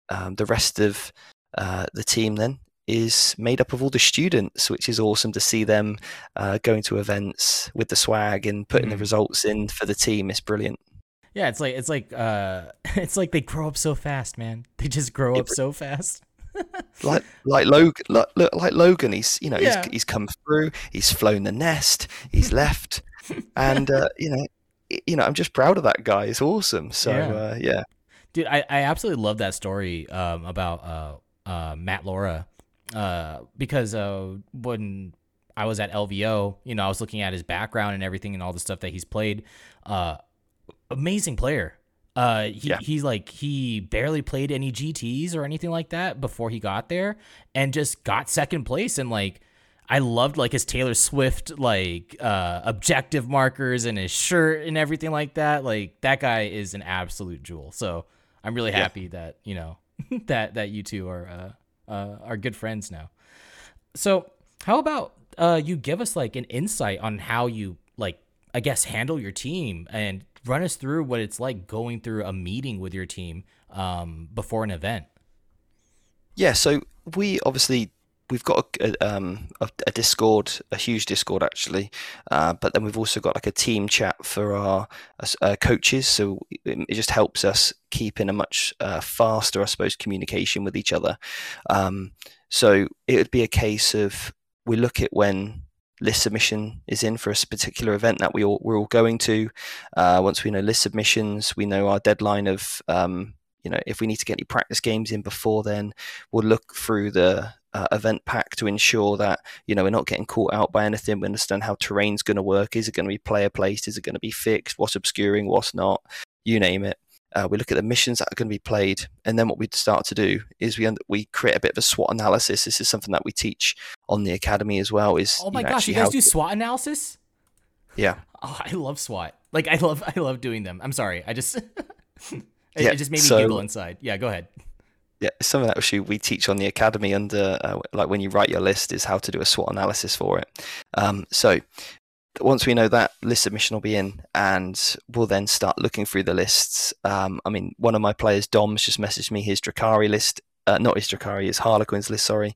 um, the rest of uh, the team then is made up of all the students, which is awesome to see them uh, going to events with the swag and putting mm. the results in for the team. It's brilliant. Yeah, it's like it's like uh, it's like they grow up so fast, man. They just grow up so fast. like like Logan, like, like Logan, he's you know yeah. he's he's come through, he's flown the nest, he's left, and uh, you know you know I'm just proud of that guy. It's awesome. So yeah, uh, yeah. dude, I, I absolutely love that story um, about uh, uh, Matt Laura uh, because uh, when I was at LVO, you know, I was looking at his background and everything and all the stuff that he's played. Uh, amazing player. Uh, he, yeah. he's like he barely played any GTS or anything like that before he got there, and just got second place. And like, I loved like his Taylor Swift like uh, objective markers and his shirt and everything like that. Like that guy is an absolute jewel. So I'm really happy yeah. that you know that that you two are uh, uh, are good friends now. So how about uh, you give us like an insight on how you like I guess handle your team and run us through what it's like going through a meeting with your team um, before an event. Yeah, so we obviously we've got a, um, a, a, Discord, a huge Discord actually, uh, but then we've also got like a team chat for our uh, coaches. So it, it, just helps us keep in a much uh, faster, I suppose, communication with each other. Um, so it would be a case of we look at when list submission is in for a particular event that we all, we're all going to. Uh, once we know list submissions, we know our deadline of um, you know if we need to get any practice games in before then. We'll look through the uh, event pack to ensure that you know we're not getting caught out by anything. We understand how terrain's going to work. Is it going to be player placed? Is it going to be fixed? What's obscuring? What's not? You name it. Uh, we look at the missions that are going to be played, and then what we start to do is we we create a bit of a SWOT analysis. This is something that we teach on the academy as well. Is oh my you know, gosh, you guys do SWOT analysis? Yeah. Oh, I love SWOT. Like I love I love doing them. I'm sorry, I just it, Yeah, it just made me so- giggle inside. Yeah, go ahead. Yeah, something that actually we teach on the academy under uh, like when you write your list is how to do a SWOT analysis for it. Um, so once we know that list submission will be in, and we'll then start looking through the lists. Um, I mean, one of my players, Dom's, just messaged me his Drukhari list, uh, not his Drukhari, his Harlequins list. Sorry,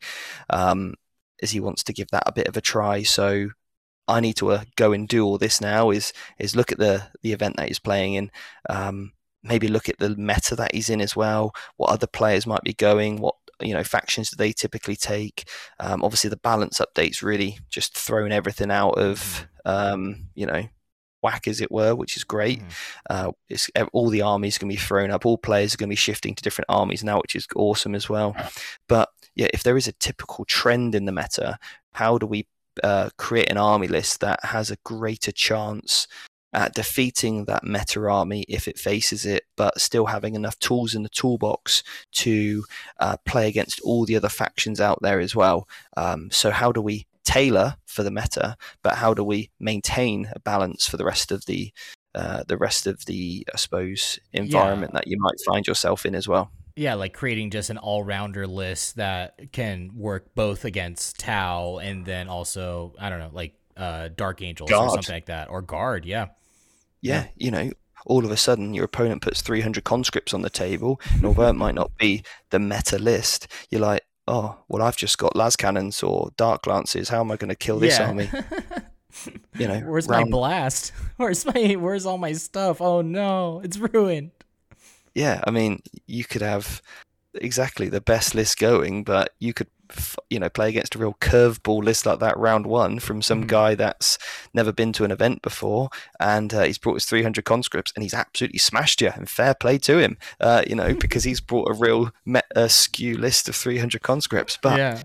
um, as he wants to give that a bit of a try. So I need to uh, go and do all this now. Is is look at the the event that he's playing in. Um, maybe look at the meta that he's in as well. What other players might be going? What you know factions do they typically take? Um, obviously, the balance updates really just thrown everything out of um, you know whack as it were, which is great. Mhm. Uh, it's all the armies going to be thrown up. All players are going to be shifting to different armies now, which is awesome as well. But yeah, if there is a typical trend in the meta, how do we uh, create an army list that has a greater chance at defeating that meta army if it faces it, but still having enough tools in the toolbox to uh, play against all the other factions out there as well. Um, so, how do we tailor for the meta, but how do we maintain a balance for the rest of the uh, the rest of the, I suppose, environment that you might find yourself in as well? Yeah, like creating just an all rounder list that can work both against Tau and then also I don't know, like uh Dark Angels or something like that. Or Guard, yeah. yeah, you know, all of a sudden your opponent puts 300 conscripts on the table, and although it might not be the meta list, you're like, oh, well, I've just got las cannons or dark lances. How am I going to kill this yeah. army? You know, Where's my blast? Where's my where's all my stuff? Oh no, it's ruined. yeah, I mean, you could have exactly the best list going, but you could, you know, play against a real curveball list like that round one from some Mhm. guy that's never been to an event before, and uh, he's brought his 300 conscripts, and he's absolutely smashed you. And fair play to him, uh, you know, because he's brought a real meta skew list of 300 conscripts. But yeah.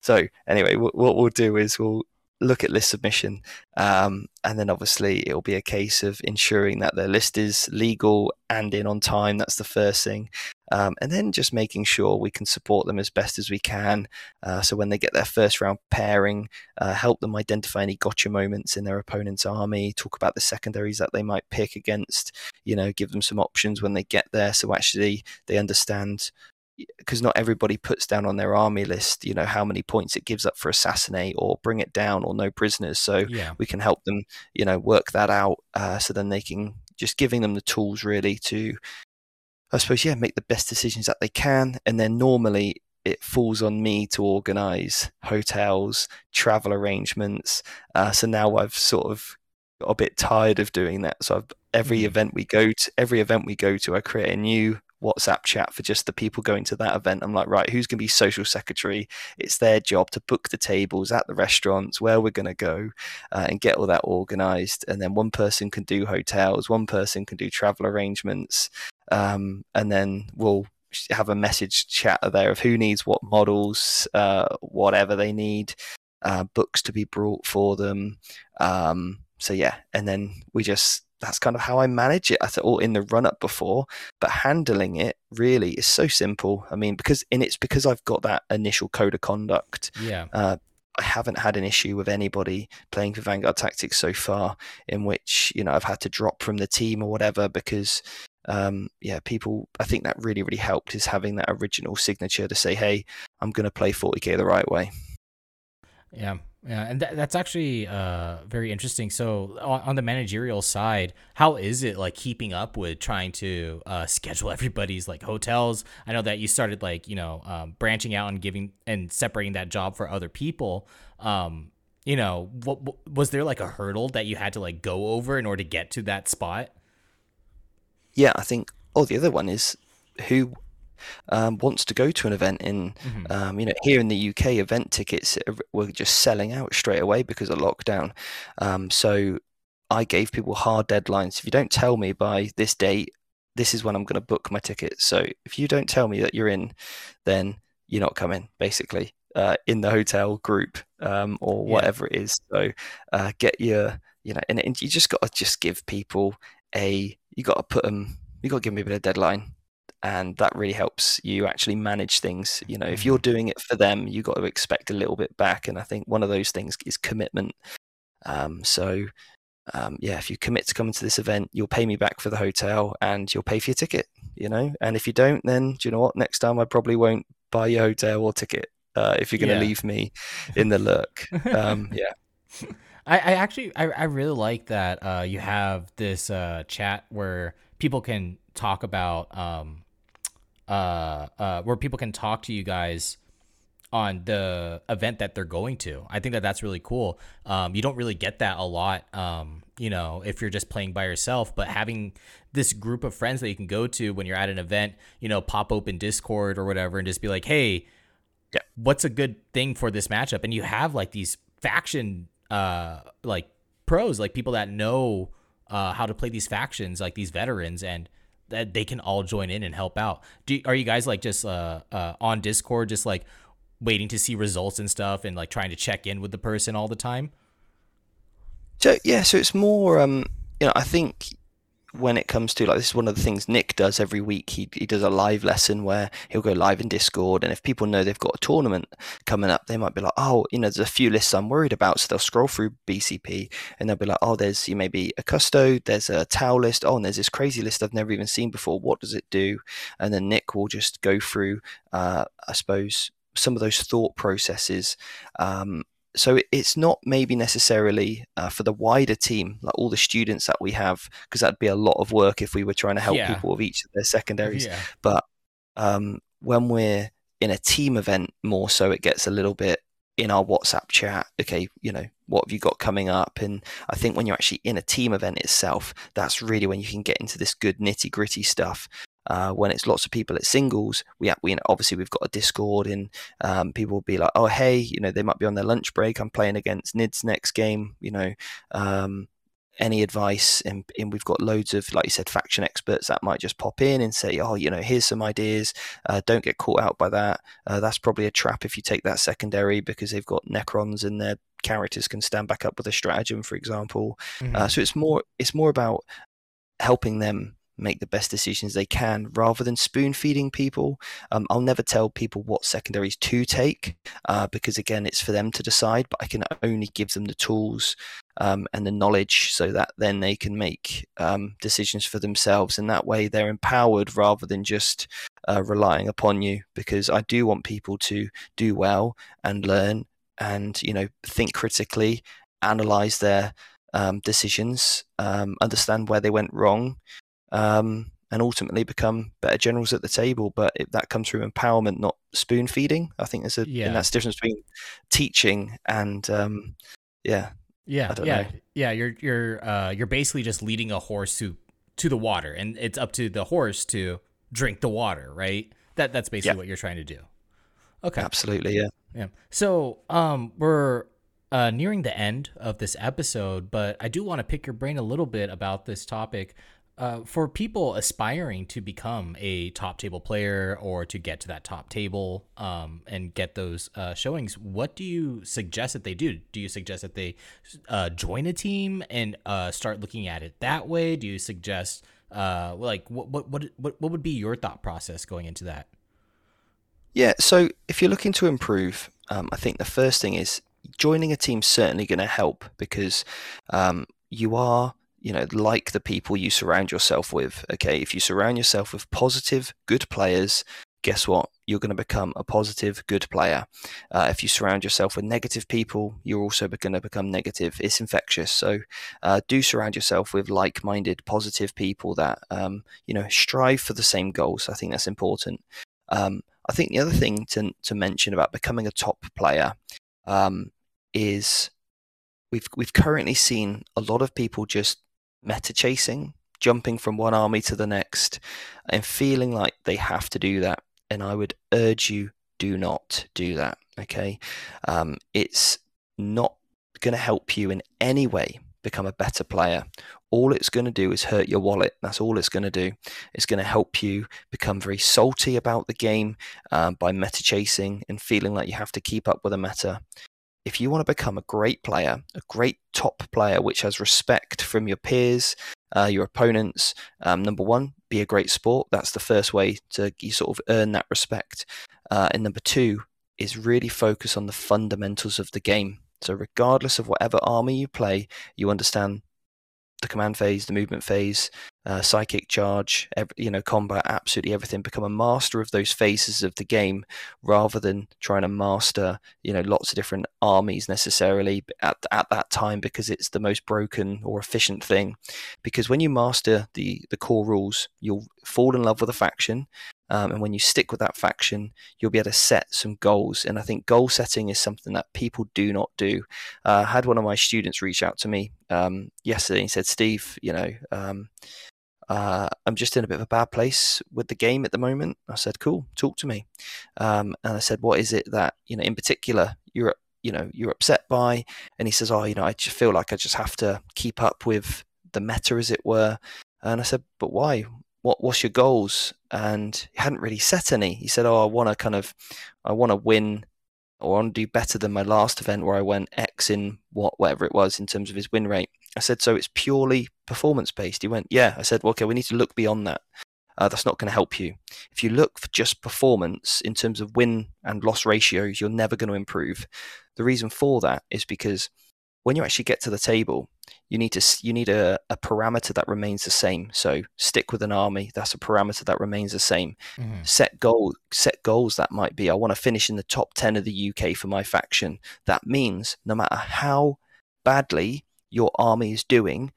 so anyway, w- what we'll do is we'll look at list submission, um, and then obviously it'll be a case of ensuring that their list is legal and in on time. That's the first thing, um, and then just making sure we can support them as best as we can. Uh, so when they get their first round pairing, uh, help them identify any gotcha moments in their opponent's army. Talk about the secondaries that they might pick against. You know, give them some options when they get there, so actually they understand because not everybody puts down on their army list, you know, how many points it gives up for assassinate or bring it down or no prisoners. So Yeah. we can help them, you know, work that out. Uh, so then they can just giving them the tools really to, I suppose, yeah, make the best decisions that they can. And then normally it falls on me to organize hotels, travel arrangements. Uh, so now I've sort of got a bit tired of doing that. So I've, every Mhm. event we go to, every event we go to, I create a new WhatsApp chat for just the people going to that event. I'm like, right, who's going to be social secretary? It's their job to book the tables at the restaurants where we're going to go uh, and get all that organized. And then one person can do hotels, one person can do travel arrangements, um, and then we'll have a message chat there of who needs what models, uh, whatever they need, uh, books to be brought for them. Um, so yeah, and then we just that's kind of how I manage it. I thought all in the run up before, but handling it really is so simple. I mean, because and it's because I've got that initial code of conduct. Yeah. Uh, I haven't had an issue with anybody playing for Vanguard Tactics so far, in which you know I've had to drop from the team or whatever because um, yeah, people. I think that really really helped is having that original signature to say, hey, I'm going to play 40k the right way. Yeah, yeah, and th- that's actually uh, very interesting. So, on, on the managerial side, how is it like keeping up with trying to uh, schedule everybody's like hotels? I know that you started like you know um, branching out and giving and separating that job for other people. Um, you know, what, what was there like a hurdle that you had to like go over in order to get to that spot? Yeah, I think. Oh, the other one is who um, wants to go to an event in Mhm. um, you know here in the UK event tickets were just selling out straight away because of lockdown um, so I gave people hard deadlines if you don't tell me by this date this is when I'm going to book my ticket. so if you don't tell me that you're in then you're not coming basically uh, in the hotel group um, or Yeah. whatever it is. So uh, get your, you know, and, and you just got to just give people a, you got to put them, you got to give them a bit of deadline. And that really helps you actually manage things. You know, if you're doing it for them, you got to expect a little bit back. And I think one of those things is commitment. Um, so, um, yeah, if you commit to coming to this event, you'll pay me back for the hotel and you'll pay for your ticket. You know, and if you don't, then do you know what? Next time I probably won't buy your hotel or ticket uh, if you're going to Yeah. leave me in the lurk. Um, yeah, I, I actually I, I really like that uh, you have this uh, chat where people can talk about um, uh, uh, where people can talk to you guys on the event that they're going to. I think that that's really cool. Um, you don't really get that a lot, um, you know, if you're just playing by yourself. But having this group of friends that you can go to when you're at an event, you know, pop open Discord or whatever, and just be like, hey, Yeah. what's a good thing for this matchup? And you have like these faction, uh, like pros, like people that know uh, how to play these factions, like these veterans, and that they can all join in and help out. Do are you guys like just uh, uh, on Discord, just like waiting to see results and stuff, and like trying to check in with the person all the time? So yeah, so it's more um you know, I think when it comes to like this is one of the things Nick does every week. He he does a live lesson where he'll go live in Discord and if people know they've got a tournament coming up, they might be like, Oh, you know, there's a few lists I'm worried about. So they'll scroll through BCP and they'll be like, Oh, there's you maybe a custo, there's a Tau list, oh and there's this crazy list I've never even seen before. What does it do? And then Nick will just go through uh I suppose some of those thought processes um, so it's not maybe necessarily uh, for the wider team, like all the students that we have, because that'd be a lot of work if we were trying to help Yeah. people with each of their secondaries. Yeah, But um, when we're in a team event, more so, it gets a little bit in our WhatsApp chat. Okay, you know, what have you got coming up? And I think when you're actually in a team event itself, that's really when you can get into this good nitty gritty stuff. Uh, when it's lots of people at singles, we, we obviously we've got a Discord, and um, people will be like, "Oh, hey, you know, they might be on their lunch break. I'm playing against Nids next game. You know, um, any advice?" And, and we've got loads of, like you said, faction experts that might just pop in and say, "Oh, you know, here's some ideas. Uh, don't get caught out by that. Uh, that's probably a trap if you take that secondary because they've got Necrons and their characters can stand back up with a stratagem, for example. Mm-hmm. Uh, so it's more it's more about helping them make the best decisions they can rather than spoon feeding people. Um, I'll never tell people what secondaries to take uh, because again it's for them to decide. But I can only give them the tools um, and the knowledge so that then they can make um, decisions for themselves, and that way they're empowered rather than just uh, relying upon you. Because I do want people to do well and learn and you know think critically, analyze their um, decisions, um, understand where they went wrong, um, and ultimately become better generals at the table. But it, that comes through empowerment, not spoon feeding. I think there's a Yeah. and that's the difference between teaching and um, yeah, Yeah, yeah, know. yeah. You're you're uh, you're basically just leading a horse to to the water, and it's up to the horse to drink the water, right? That that's basically Yeah. what you're trying to do. Okay. absolutely, yeah. Yeah. So, um, we're uh, nearing the end of this episode, but I do want to pick your brain a little bit about this topic. Uh, for people aspiring to become a top table player or to get to that top table um, and get those uh, showings, what do you suggest that they do? Do you suggest that they uh, join a team and uh, start looking at it that way? Do you suggest uh, like what what what what would be your thought process going into that? Yeah, so if you're looking to improve, um, I think the first thing is joining a team's certainly going to help because um, you are, you know, like the people you surround yourself with. Okay, if you surround yourself with positive, good players, guess what? You're going to become a positive, good player. Uh, if you surround yourself with negative people, you're also going to become negative. It's infectious. So uh, do surround yourself with like-minded, positive people that um, you know strive for the same goals. I think that's important. Um, I think the other thing to to mention about becoming a top player um, is we've we've currently seen a lot of people just meta chasing, jumping from one army to the next, and feeling like they have to do that. And I would urge you, do not do that. Okay, um, it's not going to help you in any way become a better player. All it's going to do is hurt your wallet. That's all it's going to do. It's going to help you become very salty about the game um, by meta chasing and feeling like you have to keep up with a meta. If you want to become a great player, a great top player, which has respect from your peers, uh, your opponents, um, number one, be a great sport. That's the first way to you sort of earn that respect. Uh, and number two is really focus on the fundamentals of the game. So, regardless of whatever army you play, you understand the command phase, the movement phase, uh, psychic charge, every, you know, combat, absolutely everything. Become a master of those phases of the game rather than trying to master, you know, lots of different armies necessarily at at that time because it's the most broken or efficient thing. Because when you master the the core rules, you'll fall in love with a faction. Um, and when you stick with that faction, you'll be able to set some goals. And I think goal setting is something that people do not do. Uh, I had one of my students reach out to me um, yesterday and said, Steve, you know, um, uh, I'm just in a bit of a bad place with the game at the moment. I said, cool, talk to me. Um, and I said, what is it that, you know, in particular, you're, you know, you're upset by? And he says, oh, you know, I just feel like I just have to keep up with the meta, as it were. And I said, but why? What, what's your goals? And he hadn't really set any. He said, oh, I want to kind of, I want to win or I want to do better than my last event where I went X in what whatever it was in terms of his win rate. I said, so it's purely performance based. He went, yeah. I said, well, okay, we need to look beyond that. Uh, that's not going to help you. If you look for just performance in terms of win and loss ratios, you're never going to improve. The reason for that is because when you actually get to the table, you need to you need a, a parameter that remains the same. So stick with an army. That's a parameter that remains the same. Mm-hmm. Set goal set goals that might be. I want to finish in the top ten of the UK for my faction. That means no matter how badly your army is doing,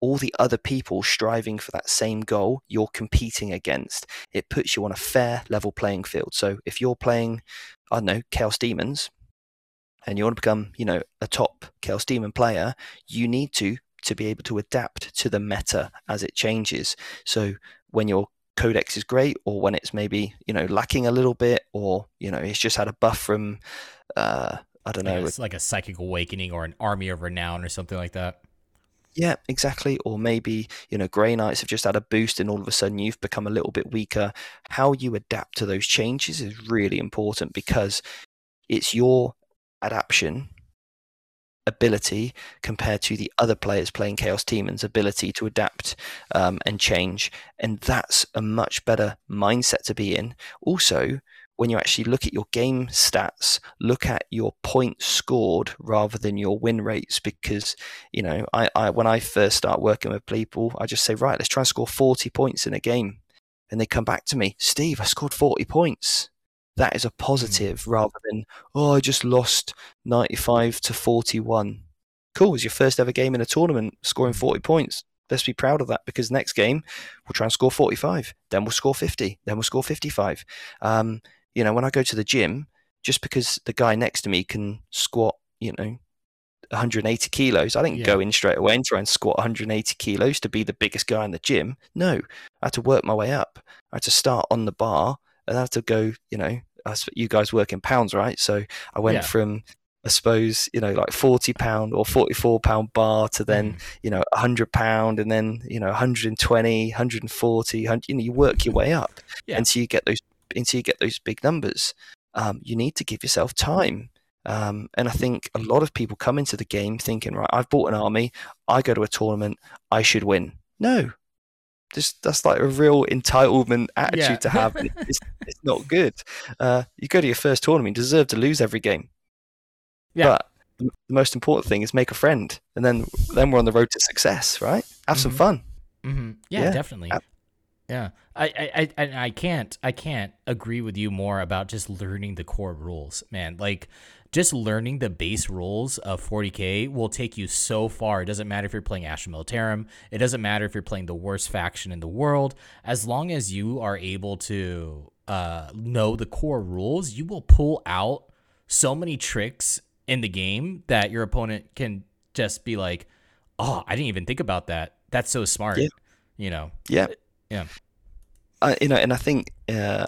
all the other people striving for that same goal you're competing against. It puts you on a fair level playing field. So if you're playing, I don't know, Chaos Daemons, and you want to become, you know, a top Chaos Daemon player, you need to to be able to adapt to the meta as it changes. So when your codex is great, or when it's maybe you know lacking a little bit, or you know it's just had a buff from uh, I don't know. It's like a psychic awakening or an army of renown or something like that. Yeah, exactly. Or maybe, you know, Grey Knights have just had a boost and all of a sudden you've become a little bit weaker. How you adapt to those changes is really important because it's your adaptation ability compared to the other players playing Chaos Daemon's ability to adapt um, and change. And that's a much better mindset to be in. Also, when you actually look at your game stats, look at your points scored rather than your win rates. Because you know, I, I when I first start working with people, I just say, right, let's try and score forty points in a game, and they come back to me, Steve, I scored forty points. That is a positive mm. rather than oh, I just lost ninety-five to forty-one. Cool, it was your first ever game in a tournament, scoring forty points let's be proud of that because next game we'll try and score 45 then we'll score 50 then we'll score 55 um, you know, when I go to the gym, just because the guy next to me can squat, you know, 180 kilos, I didn't yeah. go in straight away and try and squat 180 kilos to be the biggest guy in the gym. No, I had to work my way up. I had to start on the bar and I had to go, you know, you guys work in pounds, right? So I went yeah. from I suppose you know like forty pound or forty four pound bar to then mm. you know hundred pound and then you know 120, 140, 100, you know you work your way up yeah. until you get those until you get those big numbers. Um, you need to give yourself time. Um, and I think a lot of people come into the game thinking, right, I've bought an army, I go to a tournament, I should win. No, just that's like a real entitlement attitude yeah. to have. it's, it's, not good. Uh, you go to your first tournament, you deserve to lose every game. Yeah. But the most important thing is make a friend, and then then we're on the road to success, right? Have mm-hmm. some fun. Mm-hmm. Yeah, yeah, definitely. Yeah, I, I, I, I can't, I can't agree with you more about just learning the core rules, man. Like, just learning the base rules of 40k will take you so far. It doesn't matter if you're playing Astra Militarum. It doesn't matter if you're playing the worst faction in the world. As long as you are able to uh, know the core rules, you will pull out so many tricks in the game that your opponent can just be like, "Oh, I didn't even think about that. That's so smart." Yeah. You know. Yeah. Yeah. I, you know, and I think uh,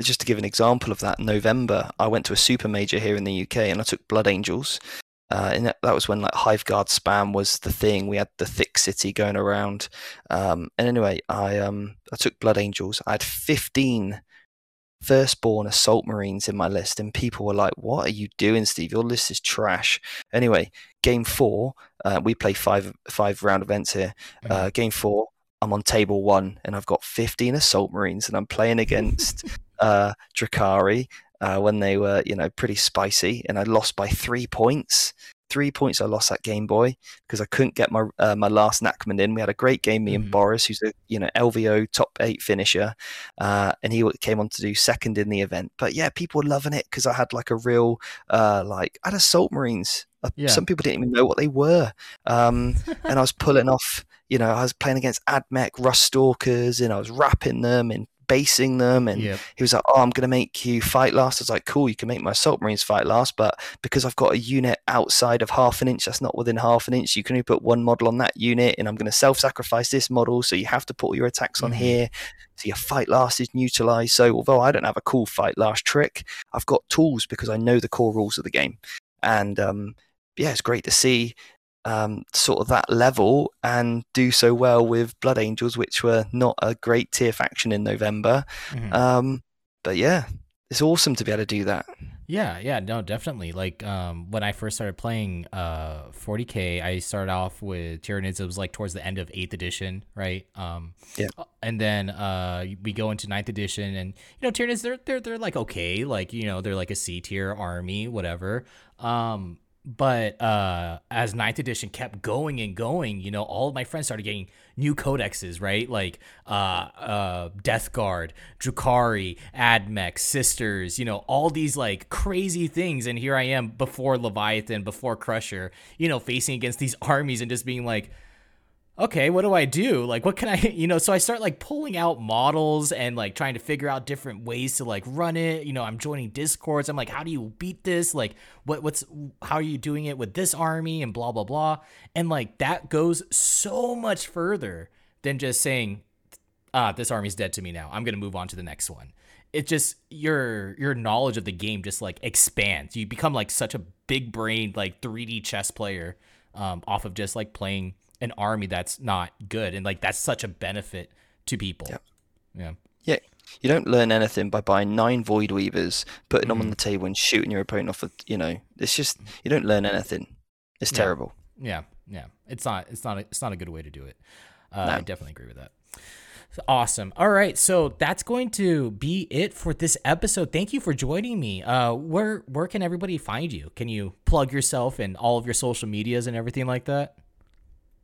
just to give an example of that, November I went to a super major here in the UK and I took Blood Angels, Uh, and that, that was when like Hiveguard spam was the thing. We had the thick city going around. Um, and anyway, I um I took Blood Angels. I had 15 firstborn assault marines in my list, and people were like, "What are you doing, Steve? Your list is trash." Anyway, game four, uh, we play five five round events here. Uh, mm-hmm. game four, I'm on table one, and I've got 15 assault marines, and I'm playing against uh, Drukhari. Uh, when they were, you know, pretty spicy, and I lost by three points three points I lost that Game Boy because I couldn't get my uh, my last Nachmund in. We had a great game, me mm-hmm. and Boris, who's a you know LVO top eight finisher, uh, and he came on to do second in the event. But yeah, people were loving it because I had like a real uh, like I had Assault Marines. Uh, yeah. Some people didn't even know what they were, um, and I was pulling off. You know, I was playing against AdMech Rust Stalkers, and I was wrapping them in basing them. And yep. he was like, "Oh, I'm going to make you fight last." I was like, "Cool, you can make my assault marines fight last, but because I've got a unit outside of half an inch, that's not within half an inch. You can only put one model on that unit, and I'm going to self-sacrifice this model, so you have to put all your attacks on mm-hmm. here. So your fight last is neutralized. So although I don't have a cool fight last trick, I've got tools because I know the core rules of the game, and um, yeah, it's great to see um, sort of that level and do so well with Blood Angels, which were not a great tier faction in November. Mm-hmm. Um, but yeah, it's awesome to be able to do that. Yeah, yeah, no, definitely. Like um, when I first started playing uh, 40k, I started off with Tyranids. It was like towards the end of eighth edition, right? Um, yeah. And then uh, we go into ninth edition, and you know, Tyranids, they're they're they're like okay, like you know, they're like a C tier army, whatever. Um, but uh, as ninth edition kept going and going, you know, all of my friends started getting new codexes, right? Like uh, uh, Death Guard, Drukhari, AdMech, Sisters, you know, all these like crazy things. And here I am before Leviathan, before Crusher, you know, facing against these armies and just being like, okay, what do I do? Like, what can I, you know? So I start like pulling out models and like trying to figure out different ways to like run it. You know, I'm joining discords. I'm like, how do you beat this? Like, what, what's, how are you doing it with this army and blah, blah, blah. And like that goes so much further than just saying, ah, this army's dead to me now. I'm going to move on to the next one. It just, your, your knowledge of the game just like expands. You become like such a big brained, like 3D chess player um, off of just like playing an army that's not good and like that's such a benefit to people yeah yeah yeah you don't learn anything by buying nine void weavers putting mm-hmm. them on the table and shooting your opponent off of you know it's just you don't learn anything it's yeah. terrible yeah yeah it's not it's not a, it's not a good way to do it uh, no. i definitely agree with that Awesome. All right, so that's going to be it for this episode. Thank you for joining me. Uh, where where can everybody find you? Can you plug yourself and all of your social medias and everything like that?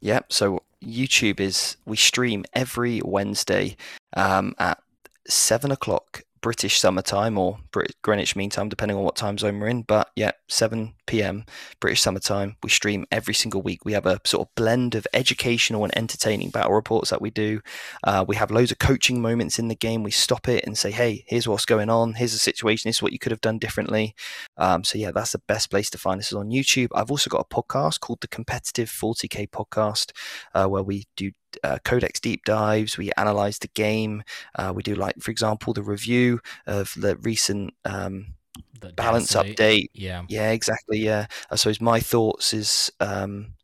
Yep. So YouTube is we stream every Wednesday um, at seven o'clock British summertime or Brit- Greenwich Mean Time, depending on what time zone we're in. But yeah, 7 p.m. British summertime. We stream every single week. We have a sort of blend of educational and entertaining battle reports that we do. Uh, we have loads of coaching moments in the game. We stop it and say, hey, here's what's going on. Here's the situation. This is what you could have done differently. Um, so yeah, that's the best place to find us is on YouTube. I've also got a podcast called the Competitive 40K Podcast, uh, where we do uh, codex deep dives. We analyze the game. Uh, we do like, for example, the review of the recent um, the balance update. Yeah, yeah, exactly. Yeah, I suppose my thoughts is um,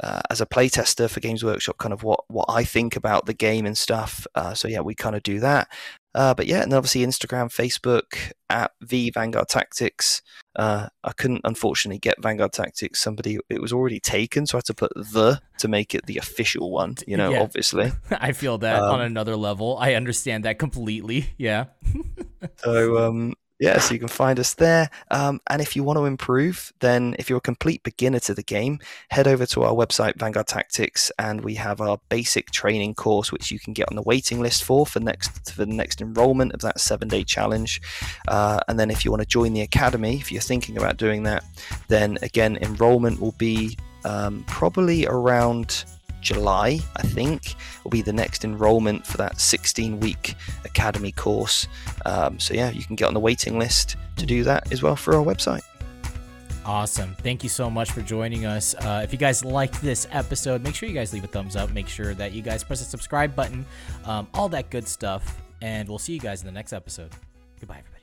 uh, as a playtester for Games Workshop, kind of what what I think about the game and stuff. Uh, so yeah, we kind of do that. Uh, but yeah, and obviously Instagram, Facebook at the Vanguard Tactics. Uh, I couldn't unfortunately get Vanguard Tactics. Somebody it was already taken, so I had to put the to make it the official one. You know, yeah. obviously. I feel that um, on another level. I understand that completely. Yeah. so um, yeah, so you can find us there. Um, and if you want to improve, then if you're a complete beginner to the game, head over to our website, Vanguard Tactics, and we have our basic training course, which you can get on the waiting list for for next for the next enrollment of that seven day challenge. Uh, and then if you want to join the academy, if you're thinking about doing that, then again, enrollment will be um, probably around July, I think, will be the next enrollment for that 16 week academy course. Um, so, yeah, you can get on the waiting list to do that as well for our website. Awesome. Thank you so much for joining us. Uh, if you guys liked this episode, make sure you guys leave a thumbs up. Make sure that you guys press the subscribe button, um, all that good stuff. And we'll see you guys in the next episode. Goodbye, everybody.